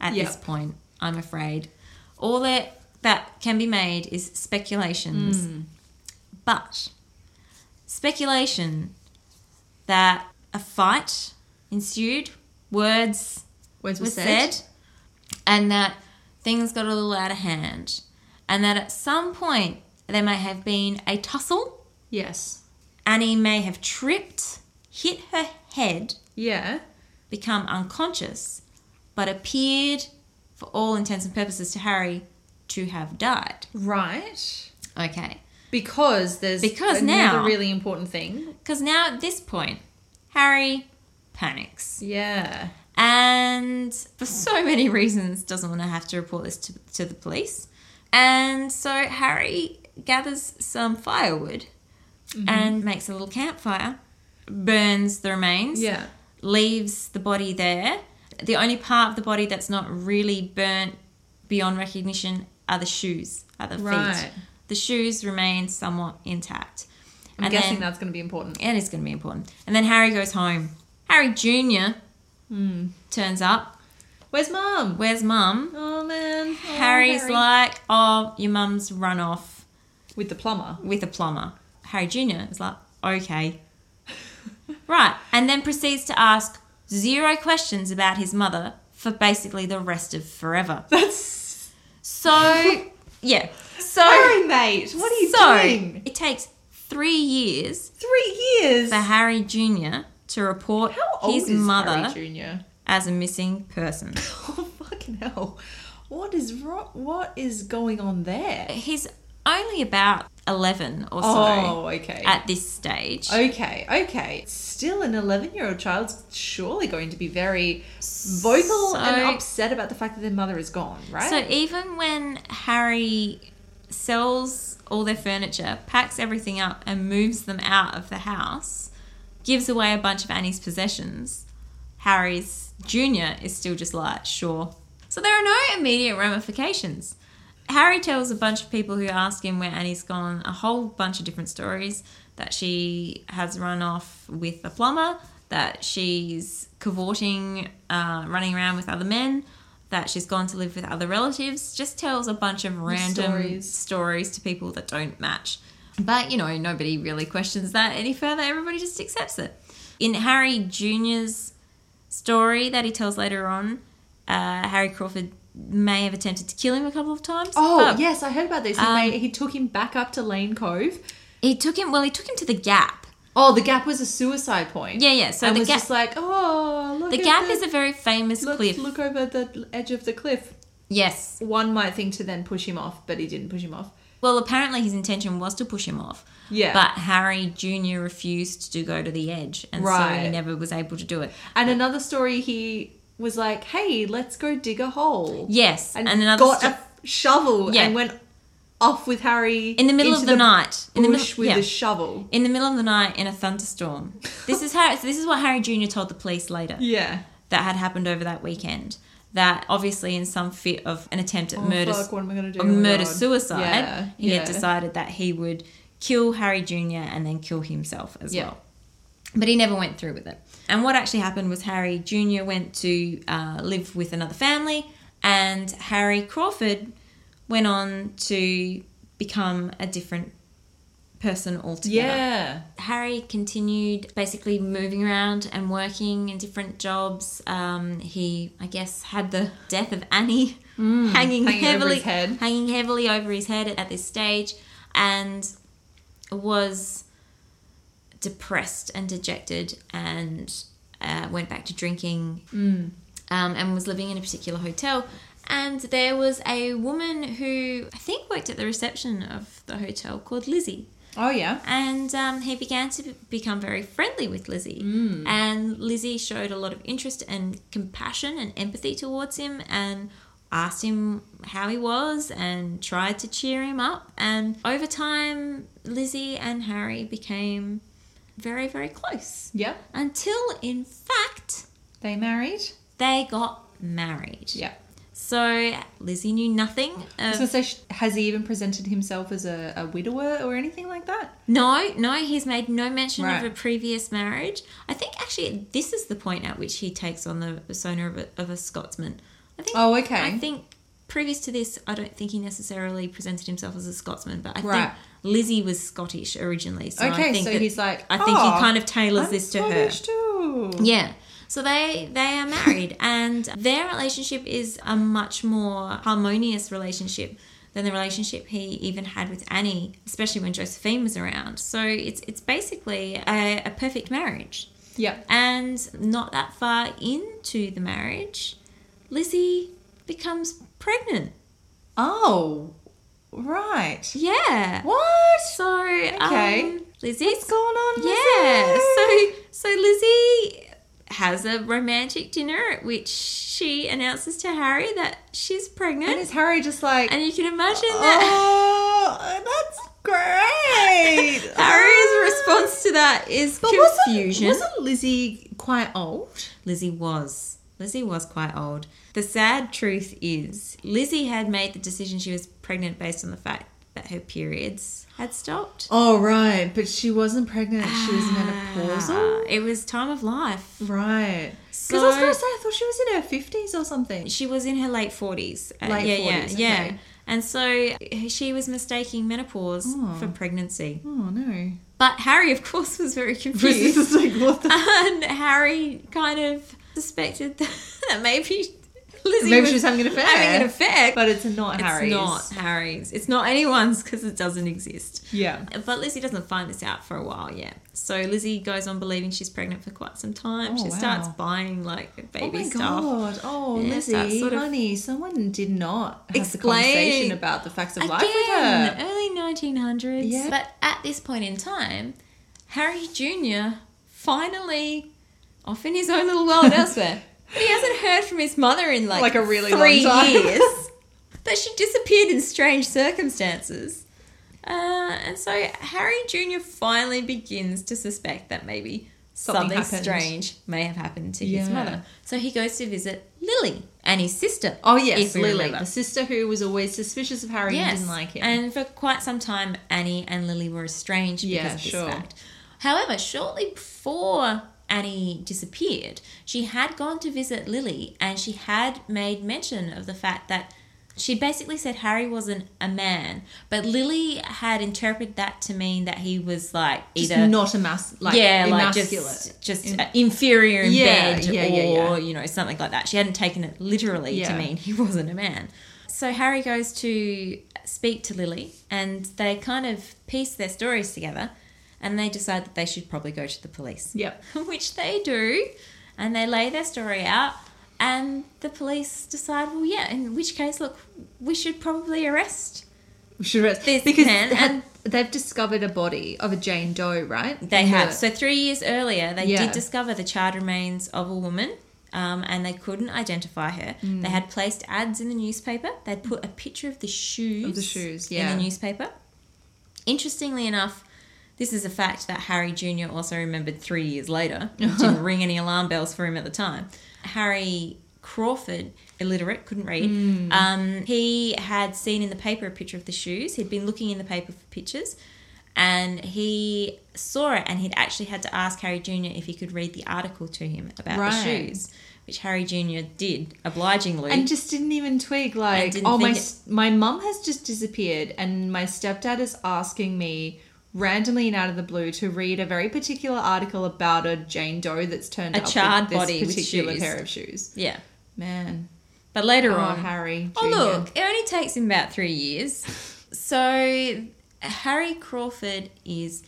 at this point, I'm afraid. All that that can be made is speculations. Hmm. But speculation that a fight ensued, words Words were were said. said. and that things got a little out of hand, and that at some point there may have been a tussle. Yes. Annie may have tripped, hit her head, Yeah. become unconscious, but appeared, for all intents and purposes, to Harry to have died. Right. Okay. Because there's Because another now- really important thing. Because now at this point, Harry panics. Yeah. and for so many reasons doesn't want to have to report this to, to the police and so harry gathers some firewood mm-hmm. and makes a little campfire burns the remains Yeah. leaves the body there the only part of the body that's not really burnt beyond recognition are the shoes are the feet the shoes remain somewhat intact I'm And guessing then- that's going to be important. And it is going to be important. And then Harry goes home. Harry Jr. Hmm. turns up. Where's mum? Where's mum? Oh man. Oh, Harry's Harry. like, oh, your mum's run off with the plumber. with a plumber. Harry Jr. is like, okay. right. And then proceeds to ask zero questions about his mother for basically the rest of forever. That's So, yeah. So, Harry, mate. What are you so doing? it takes three years Three years. for Harry Jr. to report his is mother as a missing person. Oh fucking hell! What is ro- what is going on there? He's only about 11 or so Oh, okay. at this stage. Okay, okay. Still, an 11 year old child's surely going to be very vocal and upset about the fact that their mother is gone, right? So even when Harry sells all their furniture, packs everything up, and moves them out of the house, gives away a bunch of Annie's possessions, Harry's junior is still just like, sure. So there are no immediate ramifications. Harry tells a bunch of people who ask him where Annie's gone a whole bunch of different stories that she has run off with a plumber, that she's cavorting, uh, running around with other men, that she's gone to live with other relatives. Just tells a bunch of random stories. stories to people that don't match. But you know, nobody really questions that any further. Everybody just accepts it. In Harry Jr.'s story that he tells later on, uh, Harry Crawford may have attempted to kill him a couple of times. oh, yes, I heard about this. He, Um, made, he took him back up to Lane Cove. He took him. Well, he took him to the Gap. Oh, the gap was a suicide point. Yeah, yeah. So and the was Gap. just like, oh, look the at Gap the, is a very famous look, cliff. look over the edge of the cliff. Yes. One might think to then push him off, but he didn't push him off. Well, apparently his intention was to push him off. Yeah. But Harry Jr. refused to go to the edge, and so he never was able to do it. And another story, he was like, hey, let's go dig a hole. Yes, And, and, another got sto- a shovel Yeah. and went off with Harry in the middle of the, night. In the middle, with yeah. the shovel. in the middle of the night in a thunderstorm. This is how. This is what Harry Jr. told the police later Yeah. that had happened over that weekend. That obviously, in some fit of an attempt at Oh, murder, fuck, what am I gonna do? murder God. suicide, Yeah, he yeah. had decided that he would kill Harry Jr. and then kill himself as Yeah. well. But he never went through with it. And what actually happened was Harry Jr. went to uh, live with another family, and Harry Crawford went on to become a different person altogether. Yeah. Harry continued basically moving around and working in different jobs. Um, he, I guess, had the death of Annie hanging, Mm. hanging over heavily, his head. hanging heavily over his head at this stage, and was depressed and dejected, and uh, went back to drinking, Mm. um, and was living in a particular hotel. And there was a woman who I think worked at the reception of the hotel called Lizzie Oh, yeah. and um, he began to become very friendly with Lizzie. And Lizzie showed a lot of interest and compassion and empathy towards him, and asked him how he was and tried to cheer him up. And over time, Lizzie and Harry became very, very close. Yeah. Until, in fact, They married? they got married. Yeah. So Lizzie knew nothing of say, sh- has he even presented himself as a, a widower or anything like that? No, no, he's made no mention Right. of a previous marriage. I think actually this is the point at which he takes on the persona of a, of a Scotsman. I think. Oh, okay. I think previous to this, I don't think he necessarily presented himself as a Scotsman, but I Right. think Lizzie was Scottish originally. So I okay, think so that- he's like, I think "Oh, he kind of tailors I'm this to her. Too. Yeah. So they they are married and their relationship is a much more harmonious relationship than the relationship he even had with Annie, especially when Josephine was around. So it's it's basically a, a perfect marriage. Yeah. And not that far into the marriage, Lizzie becomes pregnant. Oh, right. Yeah. What? So Okay. um, Lizzie's What's going on? Yeah. So so Lizzie has a romantic dinner at which she announces to Harry that she's pregnant. And is Harry just like, And you can imagine that oh, that's great. Harry's ah. response to that is But confusion. Wasn't, wasn't Lizzie quite old? Lizzie was. Lizzie was quite old. The sad truth is, Lizzie had made the decision she was pregnant based on the fact that her periods had stopped. Oh, right. But she wasn't pregnant. She was Ah, menopausal. It was time of life. Right. Because So I was going to say, I thought she was in her 50s or something. she was in her late forties. Uh, Late yeah, 40s, yeah, yeah. okay. And so she was mistaking menopause Oh. for pregnancy. Oh, no. But Harry, of course, was very confused. like, what the... and Harry kind of suspected that maybe Lizzie Maybe was she was having an affair. having an affair. But it's not it's Harry's. not Harry's. It's not anyone's because it doesn't exist. Yeah. But Lizzie doesn't find this out for a while yet. So Lizzie goes on believing she's pregnant for quite some time. Oh, she wow. starts buying like baby oh my stuff. god! Oh, Yeah, Lizzie, sort of- honey, someone did not have the Explain. conversation about the facts of life with Again, her. early 1900s. Yeah. But at this point in time, Harry Jr. finally off in his own little world elsewhere. But he hasn't heard from his mother in like, Like a really three long time. years. that she disappeared in strange circumstances. Uh, and so Harry Jr. finally begins to suspect that maybe Something something, strange may have happened to his mother. So he goes to visit Lily and his sister. Oh yes, Lily, remember. the sister who was always suspicious of Harry and didn't like him. And for quite some time, Annie and Lily were estranged because Yeah, of this sure. fact. However, shortly before Annie disappeared, she had gone to visit Lily and she had made mention of the fact that she basically said Harry wasn't a man, but Lily had interpreted that to mean that he was like Just either not a mass, like yeah, like just just In- inferior in Yeah, bed yeah, or yeah, you know something like that. She hadn't taken it literally to mean he wasn't a man. So Harry goes to speak to Lily, and they kind of piece their stories together, and they decide that they should probably go to the police. Yep. Which they do, and they lay their story out, and the police decide, well, yeah, in which case, look, we should probably arrest. We should rest This because man and- they've discovered a body of a Jane Doe, right? They In have. the- So three years earlier, they Yeah. did discover the charred remains of a woman. Um, and they couldn't identify her. Mm. They had placed ads in the newspaper. They'd put a picture of the shoes, Of the shoes, yeah. in the newspaper. Interestingly enough, this is a fact that Harry Jr. also remembered three years later. It didn't ring any alarm bells for him at the time. Harry Crawford, illiterate, couldn't read. Hmm. Um, he had seen in the paper a picture of the shoes. He'd been looking in the paper for pictures, and he saw it. And he'd actually had to ask Harry Jr. if he could read the article to him about the shoes, which Harry Jr. did obligingly. and just didn't even twig like oh my my mum has just disappeared and my stepdad is asking me randomly and out of the blue to read a very particular article about a Jane Doe that's turned A up charred with this body with particular shoes. pair of shoes. yeah, Man, but later oh on, Harry. Oh, look, it only takes him about three years. So, Harry Crawford is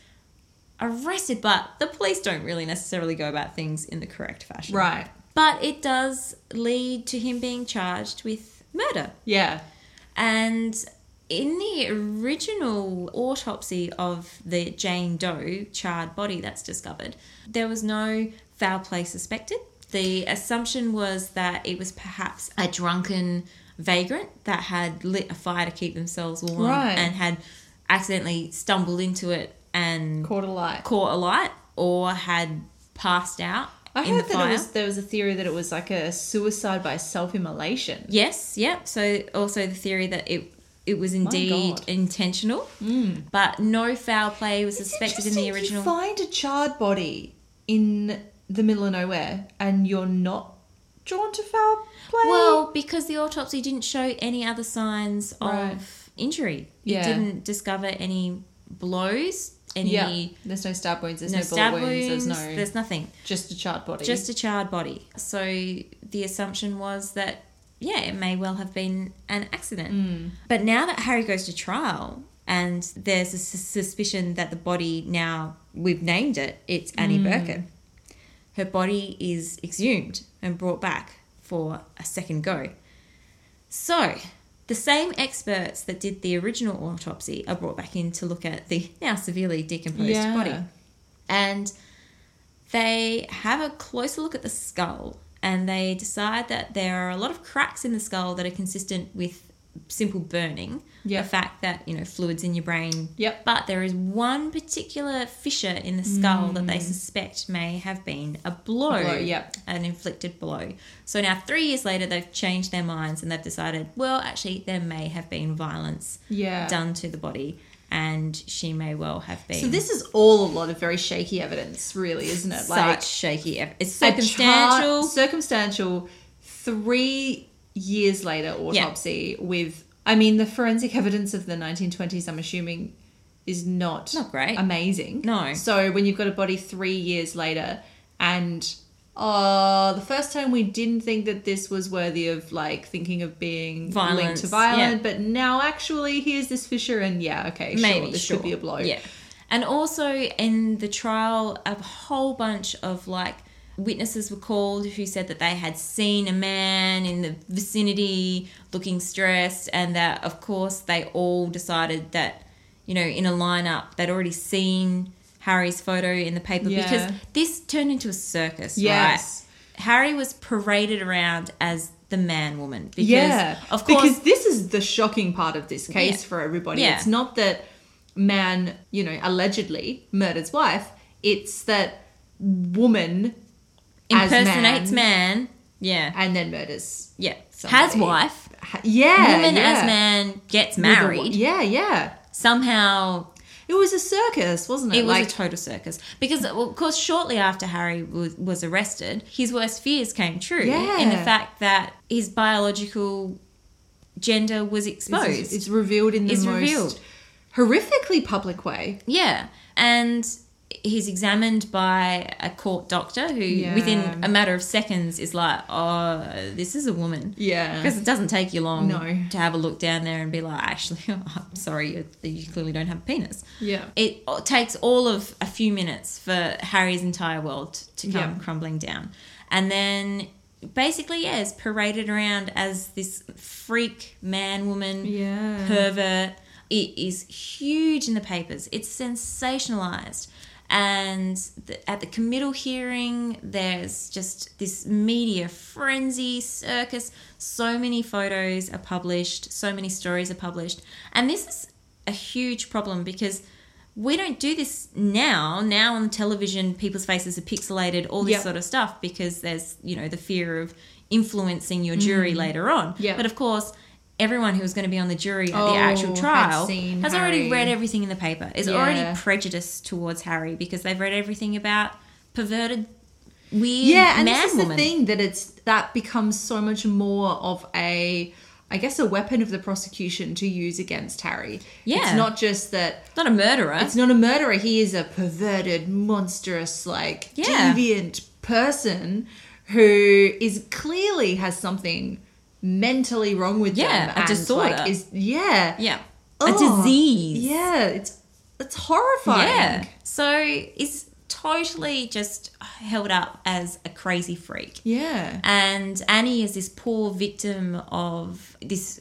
arrested, but the police don't really necessarily go about things in the correct fashion. right? But it does lead to him being charged with murder. Yeah, And in the original autopsy of the Jane Doe charred body that's discovered, there was no foul play suspected. The assumption was that it was perhaps a drunken vagrant that had lit a fire to keep themselves warm Right. and had accidentally stumbled into it and caught a light. caught a light or had passed out I heard that it was there was a theory that it was like a suicide by self-immolation. Yes, yep. So also the theory that it it was indeed intentional, hmm. but no foul play was suspected in the original. You find a charred body in the middle of nowhere, and you're not drawn to foul play. well, because the autopsy didn't show any other signs Right. of injury. Yeah. It didn't discover any blows, any yeah, there's no stab wounds. There's no, no, stab bullet wounds. wounds. There's no there's nothing. just a charred body. Just a charred body. So the assumption was that yeah, it may well have been an accident. Hmm. But now that Harry goes to trial and there's a sus- suspicion that the body now we've named it, it's Annie Hmm. Birkett. Her body is exhumed and brought back for a second go. So, the same experts that did the original autopsy are brought back in to look at the now severely decomposed Yeah. body. And they have a closer look at the skull and they decide that there are a lot of cracks in the skull that are consistent with simple burning. Yep. The fact that, you know, fluids in your brain. Yep. But there is one particular fissure in the skull that they suspect may have been a blow. Mm. Blow, yep. An inflicted blow. So now, three years later, they've changed their minds and they've decided, well, actually, there may have been violence Yeah. done to the body and she may well have been. So this is all a lot of very shaky evidence, really, isn't it? such shaky. ev- It's a circumstantial. chart- circumstantial. Three years later autopsy with. I mean, the forensic evidence of the 1920s. I'm assuming is not Not great. amazing. No. So when you've got a body three years later, and uh, the first time we didn't think that this was worthy of like thinking of being linked to violent, yeah. but now actually here's this fissure, and yeah, okay, Maybe sure, this sure. could be a blow. Yeah, and also in the trial, a whole bunch of like witnesses were called who said that they had seen a man in the vicinity looking stressed, and that of course they all decided that you know, in a lineup. They'd already seen Harry's photo in the paper Yeah. because this turned into a circus, Yes. right? Harry was paraded around as the man woman because, yeah, of course, because this is the shocking part of this case Yeah. for everybody. Yeah. It's not that man, you know, allegedly murders wife. It's that woman impersonates man, man. Yeah, and then murders. yeah. somebody. Has wife. Ha- Yeah, Woman yeah. as man gets With a wa- married. Yeah, yeah. Somehow It was a circus, wasn't it? It was like, a total circus because, well, of course, shortly after Harry was, was arrested, his worst fears came true Yeah. in the fact that his biological gender was exposed. it's, it's revealed in the It's most revealed. horrifically public way. yeah, and he's examined by a court doctor who, Yeah. within a matter of seconds, is like, "Oh, this is a woman." Yeah. Because it doesn't take you long No. to have a look down there and be like, actually, I'm sorry, you, you clearly don't have a penis. Yeah. It takes all of a few minutes for Harry's entire world to come Yeah. crumbling down. And then basically, yeah, is paraded around as this freak man, woman, Yeah. pervert. It is huge in the papers. It's sensationalized. And the, at the committal hearing, there's just this media frenzy circus. So many photos are published, so many stories are published. And this is a huge problem because we don't do this now. Now on television, people's faces are pixelated, all this Yep. sort of stuff, because there's, you know, the fear of influencing your jury later on. Mm. Yep. But of course, everyone who was going to be on the jury at Oh, the actual oh, trial seen has already read everything in the paper, is Yeah. already prejudiced towards Harry because they've read everything about perverted, weird yeah and man this is woman. the thing that it's that becomes so much more of a i guess a weapon of the prosecution to use against harry Yeah. it's not just that Not a murderer. it's not a murderer he is a perverted monstrous like Yeah. deviant person who is clearly has something mentally wrong with Yeah, them a and, disorder. like, is yeah yeah. Oh, a disease. yeah it's it's horrifying Yeah. So it's totally just held up as a crazy freak. yeah And Annie is this poor victim of this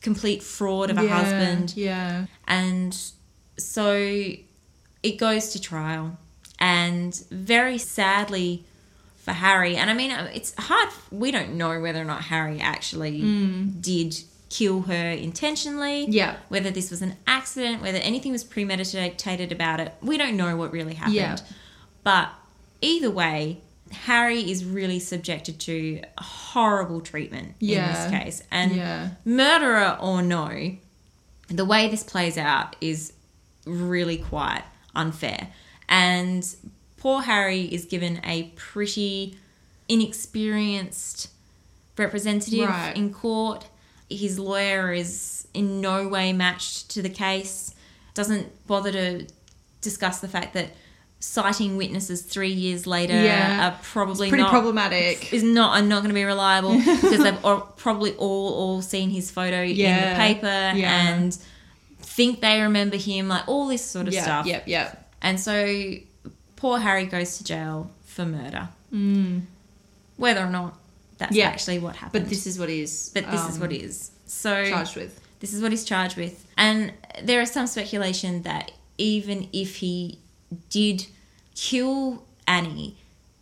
complete fraud of a Yeah, husband. yeah And so it goes to trial. And very sadly for Harry, and I mean, uh, it's hard, we don't know whether or not Harry actually hmm. did kill her intentionally. Yeah. Whether this was an accident, whether anything was premeditated about it. We don't know what really happened. Yeah. But either way, Harry is really subjected to horrible treatment Yeah. in this case. And Yeah. murderer or no, the way this plays out is really quite unfair. And poor Harry is given a pretty inexperienced representative Right. in court. His lawyer is in no way matched to the case, doesn't bother to discuss the fact that citing witnesses three years later Yeah. are probably pretty not problematic is not are not going to be reliable because they've all, probably all all seen his photo in the paper Yeah. and think they remember him like all this sort of yeah, stuff Yep, yep. and so poor harry goes to jail for murder whether or not that's Mm. Yeah. actually what happened But this is what is. but this is um, what it is so charged with. this is what he's charged with. And there is some speculation that even if he did kill Annie,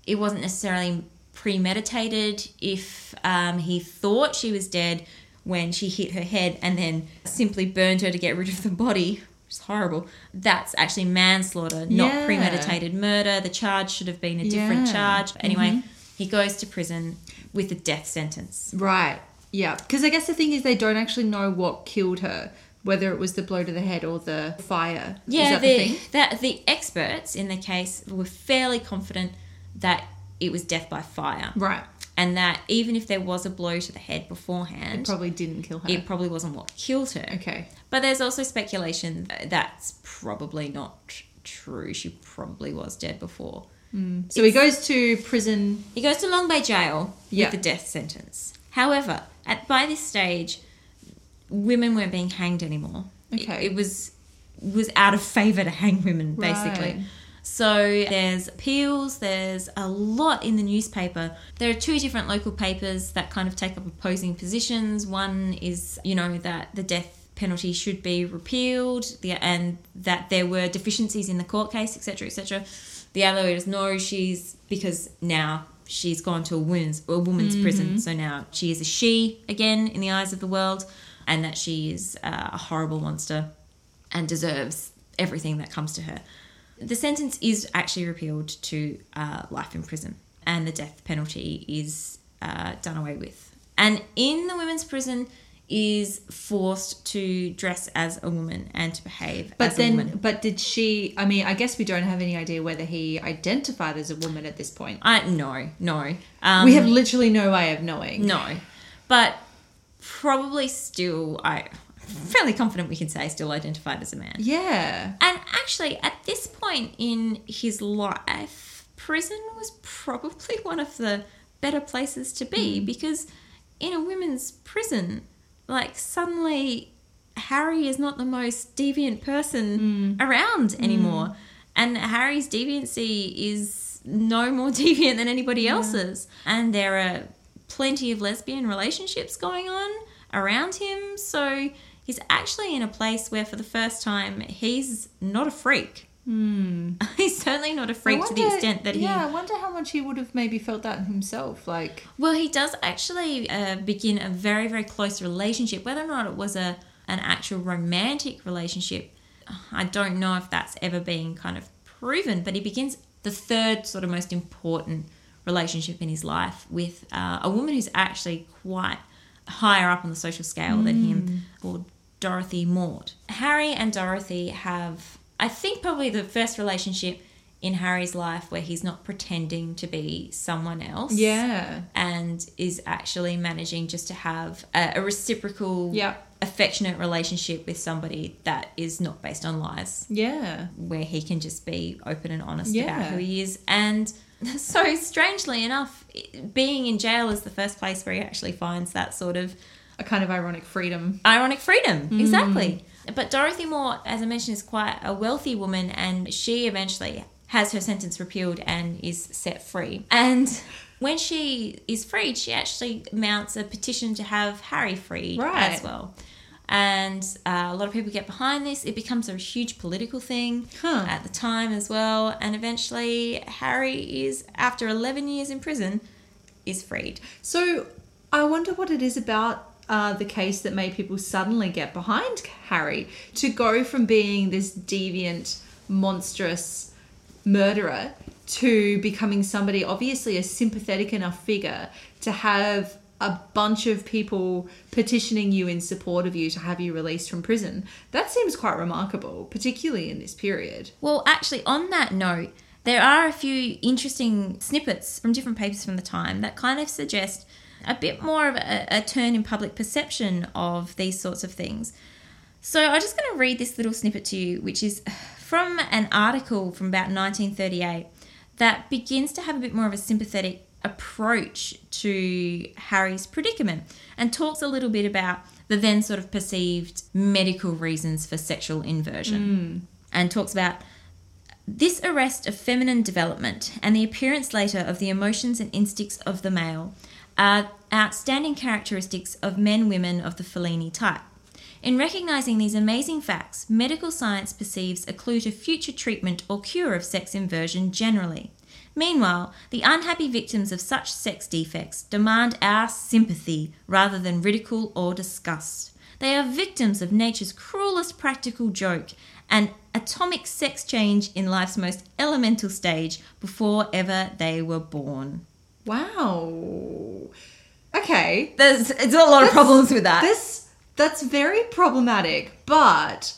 it wasn't necessarily premeditated. If um, he thought she was dead when she hit her head and then simply burned her to get rid of the body, is horrible, that's actually manslaughter, not Yeah. premeditated murder. The charge should have been a different Yeah. charge. But anyway, mm-hmm. he goes to prison with a death sentence. Right. Yeah. Because I guess the thing is, they don't actually know what killed her, whether it was the blow to the head or the fire. is Yeah, that the, the, thing? that the experts in the case were fairly confident that it was death by fire, Right. And that even if there was a blow to the head beforehand, It probably didn't kill her. it probably wasn't what killed her. okay. But there's also speculation that's probably not true. She probably was dead before. Hmm. So he goes to prison. He goes to Long Bay Jail Yeah. with the death sentence. However, at by this stage, women weren't being hanged anymore. It- Okay. It, was was out of favor to hang women, basically. Right. So there's appeals, there's a lot in the newspaper. There are two different local papers that kind of take up opposing positions. One is, you know, that the death penalty should be repealed, and that there were deficiencies in the court case, etc., etc. The other is know she's because now she's gone to a women's a woman's prison, so now she is a she again in the eyes of the world, and that she is uh, a horrible monster and deserves everything that comes to her. The sentence is actually repealed to uh, life in prison, and the death penalty is uh, done away with. And in the women's prison, is forced to dress as a woman and to behave But as a then, woman. but did she? I mean, I guess we don't have any idea whether he identified as a woman at this point. I no no. Um, we have literally no way of knowing. no, but probably still I. Fairly confident we can say still identified as a man. Yeah. And actually, at this point in his life, prison was probably one of the better places to be hmm. because in a women's prison, like suddenly Harry is not the most deviant person hmm. around hmm. anymore. And Harry's deviancy is no more deviant than anybody else's. And there are plenty of lesbian relationships going on around him. So he's actually in a place where, for the first time, he's not a freak. he's certainly not a freak I to the extent that he. Yeah, I wonder how much he would have maybe felt that himself. Like, Well, he does actually uh, begin a very, very close relationship. Whether or not it was a an actual romantic relationship, I don't know if that's ever been kind of proven. But he begins the third sort of most important relationship in his life with uh, a woman who's actually quite higher up on the social scale than him, called Dorothy Mort. Harry and Dorothy have, I think, probably the first relationship in Harry's life where he's not pretending to be someone else yeah, and is actually managing just to have a, a reciprocal, Yeah. affectionate relationship with somebody that is not based on lies, yeah, where he can just be open and honest Yeah. about who he is. And so, strangely enough, being in jail is the first place where he actually finds that sort of a kind of ironic freedom. ironic freedom. Exactly. But Dorothy Mort, as I mentioned, is quite a wealthy woman, and she eventually has her sentence repealed and is set free. And when she is freed, she actually mounts a petition to have Harry freed Right. as well. And uh, a lot of people get behind this. It becomes a huge political thing Huh. at the time as well. And eventually, Harry is, after 11 years in prison, is freed. So I wonder what it is about uh, the case that made people suddenly get behind Harry to go from being this deviant, monstrous murderer to becoming somebody, obviously a sympathetic enough figure to have a bunch of people petitioning you in support of you to have you released from prison. That seems quite remarkable, particularly in this period. Well, actually, on that note, there are a few interesting snippets from different papers from the time that kind of suggest a bit more of a, a turn in public perception of these sorts of things. So I'm just going to read this little snippet to you, which is from an article from about 1938 that begins to have a bit more of a sympathetic approach to Harry's predicament and talks a little bit about the then sort of perceived medical reasons for sexual inversion hmm. and talks about this arrest of feminine development and the appearance later of the emotions and instincts of the male are outstanding characteristics of men women of the Falleni type. In recognizing these amazing facts, medical science perceives a clue to future treatment or cure of sex inversion generally. Meanwhile, the unhappy victims of such sex defects demand our sympathy rather than ridicule or disgust. They are victims of nature's cruelest practical joke, an atomic sex change in life's most elemental stage before ever they were born. Wow. Okay. There's it's a lot of problems with that. This that's very problematic, but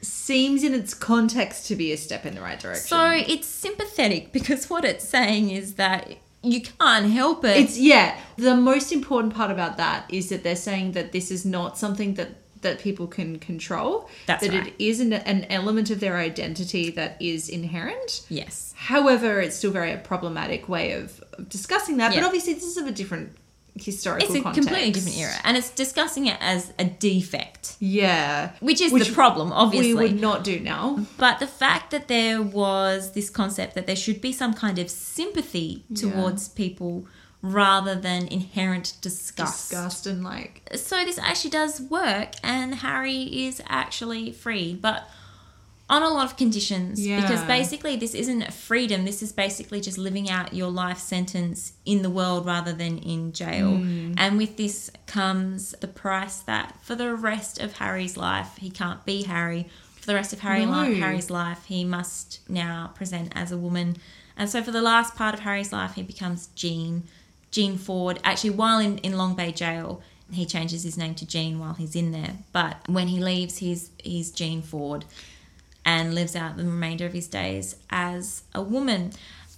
seems in its context to be a step in the right direction. So it's sympathetic because what it's saying is that you can't help it. it's yeah, the most important part about that is that they're saying that this is not something that that people can control. That's that right. it is an, an element of their identity that is inherent. yes. However, it's still very a problematic way of, of discussing that. But obviously, this is of a different historical It's a context. completely different era, and it's discussing it as a defect, Yeah, which is Which the problem, obviously. we would not do now. But the fact that there was this concept that there should be some kind of sympathy towards people rather than inherent disgust. Disgust and like So this actually does work, and Harry is actually free, but on a lot of conditions. Yeah. Because basically, this isn't freedom. This is basically just living out your life sentence in the world rather than in jail. Hmm. And with this comes the price that for the rest of Harry's life, he can't be Harry. For the rest of Harry No. li- Harry's life, he must now present as a woman. And so for the last part of Harry's life, he becomes Jean, Jean Ford. Actually, while in, in Long Bay Jail, he changes his name to Jean while he's in there. But when he leaves, he's he's Jean Ford, and lives out the remainder of his days as a woman,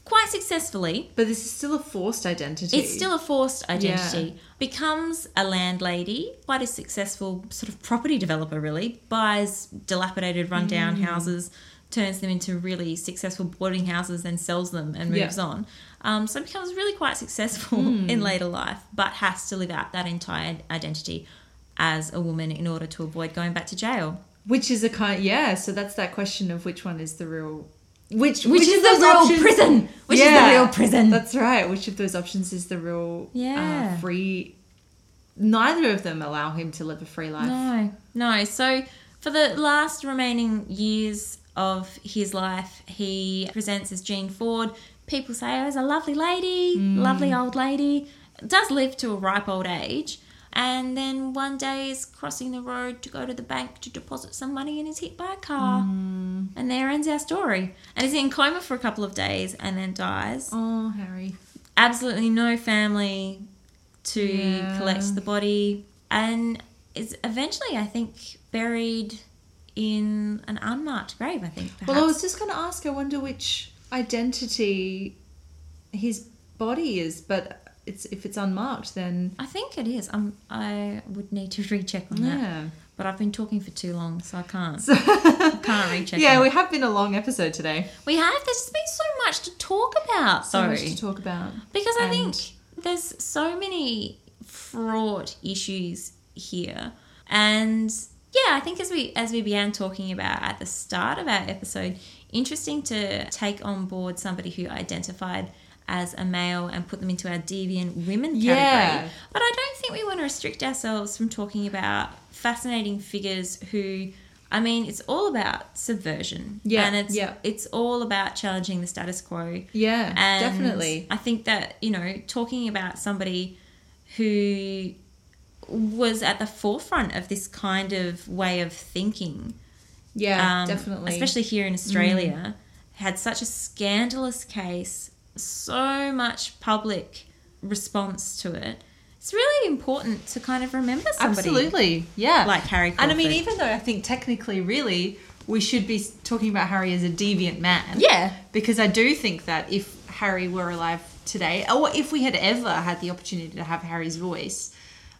quite successfully. But this is still a forced identity. It's still a forced identity. Yeah. Becomes a landlady, quite a successful sort of property developer, really. Buys dilapidated, rundown Mm. houses, turns them into really successful boarding houses, then sells them and Yeah. moves on. Um, so becomes really quite successful Mm. in later life, but has to live out that entire identity as a woman in order to avoid going back to jail. Which is a kind yeah, so that's that question of which one is the real which Which, is of the real options- prison? Which is the real prison? That's right. Which of those options is the real Yeah. uh, free neither of them allow him to live a free life. No, no. So for the last remaining years of his life, he presents as Jean Ford. People say, oh, he's a lovely lady, lovely mm. old lady. Does live to a ripe old age. And then one day is crossing the road to go to the bank to deposit some money and is hit by a car. Mm. And there ends our story. And is in coma for a couple of days and then dies Oh, Harry. absolutely no family to Yeah. collect the body and is eventually i think buried in an unmarked grave i think perhaps. Well, I was just going to ask. I wonder which identity his body is, but it's if it's unmarked, then I think it is um, i would need to recheck on that yeah. but i've been talking for too long so i can't I can't recheck Yeah, we have been a long episode today. we have there's been so much to talk about So though. much to talk about. Because I think there's so many fraught issues here. And yeah, I think as we as we began talking about at the start of our episode, interesting to take on board somebody who identified as a male and put them into our deviant women category. Yeah. But I don't think we want to restrict ourselves from talking about fascinating figures who I mean, it's all about subversion. Yeah, And it's yeah. it's all about challenging the status quo. Yeah, And definitely. I think that, you know, talking about somebody who was at the forefront of this kind of way of thinking, Yeah, um, definitely. Mm. especially here in Australia, had such a scandalous case, so much public response to it. It's really important to kind of remember somebody Absolutely. Yeah. like Harry And I mean, even though I think technically, really, we should be talking about Harry as a deviant man. Yeah. Because I do think that if Harry were alive today, or if we had ever had the opportunity to have Harry's voice,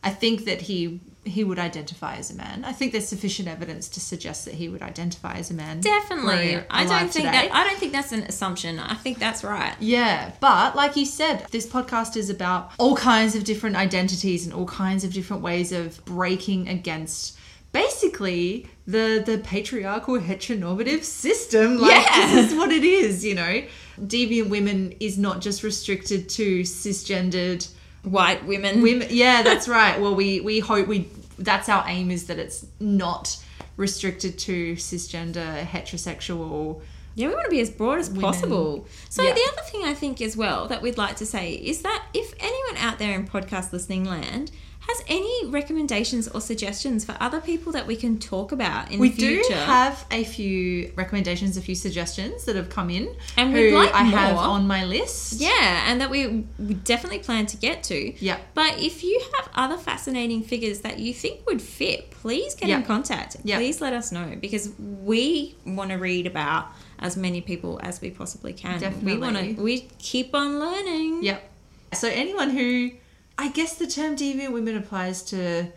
I think that he he would identify as a man. I think there's sufficient evidence to suggest that he would identify as a man. Definitely. I don't think today. that I don't think that's an assumption. I think that's right. Yeah, but like you said, this podcast is about all kinds of different identities and all kinds of different ways of breaking against basically the the patriarchal heteronormative system. Like Yeah. this is what it is, you know. Deviant women is not just restricted to cisgendered White women. women. Yeah, that's right. Well, we we hope we that's our aim is that it's not restricted to cisgender heterosexual Yeah, we want to be as broad as possible. So Yeah. the other thing I think as well that we'd like to say is that if anyone out there in podcast listening land has any recommendations or suggestions for other people that we can talk about in We the future, do have a few recommendations, a few suggestions that have come in, And who we'd like I have on my list. yeah, and that we, we definitely plan to get to. Yeah. But if you have other fascinating figures that you think would fit, please get Yeah. in contact. Yeah. Please let us know because we want to read about as many people as we possibly can. Definitely. We want to. We keep on learning. Yep. So anyone who, I guess the term deviant women applies to,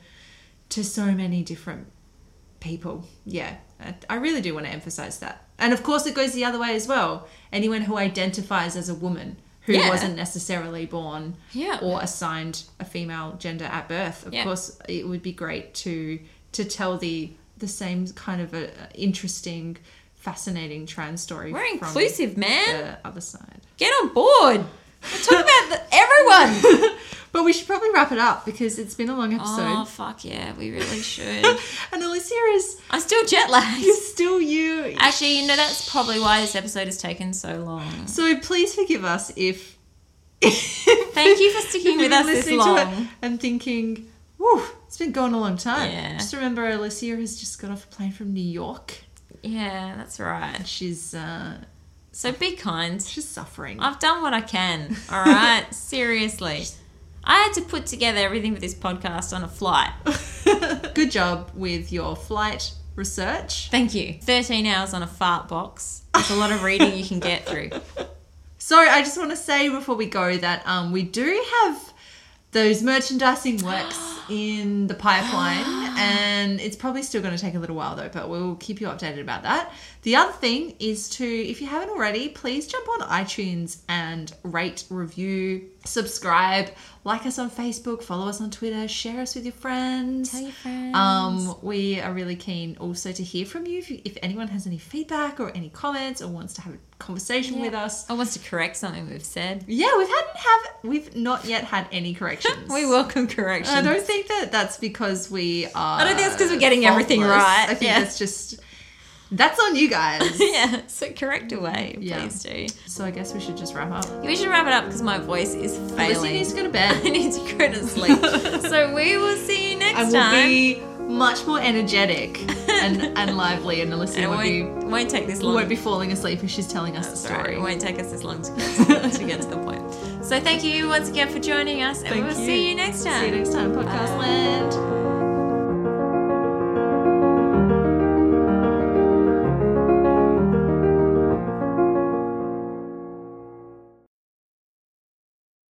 to so many different people. Yeah, I- I really do want to emphasize that. And of course, it goes the other way as well. Anyone who identifies as a woman who Yeah. wasn't necessarily born Yeah. or assigned a female gender at birth. Of Yeah. course, it would be great to to tell the the same kind of a, interesting, fascinating trans story. We're from inclusive, man. The other side. Get on board. Talk about the, everyone. But we should probably wrap it up because it's been a long episode. oh fuck yeah, we really should. and Alicia is I'm still jet lagged. is still you. Actually, you know that's probably why this episode has taken so long. So please forgive us if. Thank you for sticking with us this listening to it long. and thinking, "Whew, it's been going a long time." Yeah. Just remember, Alicia has just got off a plane from New York. Yeah, that's right. She's uh, So be kind. she's suffering. I've done what I can. All right, seriously. I had to put together everything for this podcast on a flight. Good job with your flight research. Thank you. 13 hours on a fart box. That's a lot of reading you can get through. So I just want to say before we go that um, we do have those merchandising works in the pipeline, and it's probably still going to take a little while though. But we'll keep you updated about that. The other thing is to, if you haven't already, please jump on iTunes and rate, review, subscribe, like us on Facebook, follow us on Twitter, share us with your friends. Tell your friends. Um, we are really keen also to hear from you if, you, if anyone has any feedback or any comments or wants to have a conversation with us. or wants to correct something we've said. Yeah, we've hadn't have we've not yet had any corrections. We welcome corrections. I don't think that that's because we are. I don't think it's because we're getting everything right. I think Yeah. it's just that's on you guys. yeah, so correct away, mm, Yeah. please do. So I guess we should just wrap up. We should wrap it up because my voice is Lizzie failing. needs to go to bed. I need to go to sleep. so we will see you next and time. we'll be much more energetic and, and lively, and Alyssa and won't, be won't, won't take this long. won't be falling asleep if she's telling us the That's right. story. It won't take us this long to get to, to get to the point. So thank you once again for joining us, and Thank we'll you. see you next time. See you next time, Podcast Land.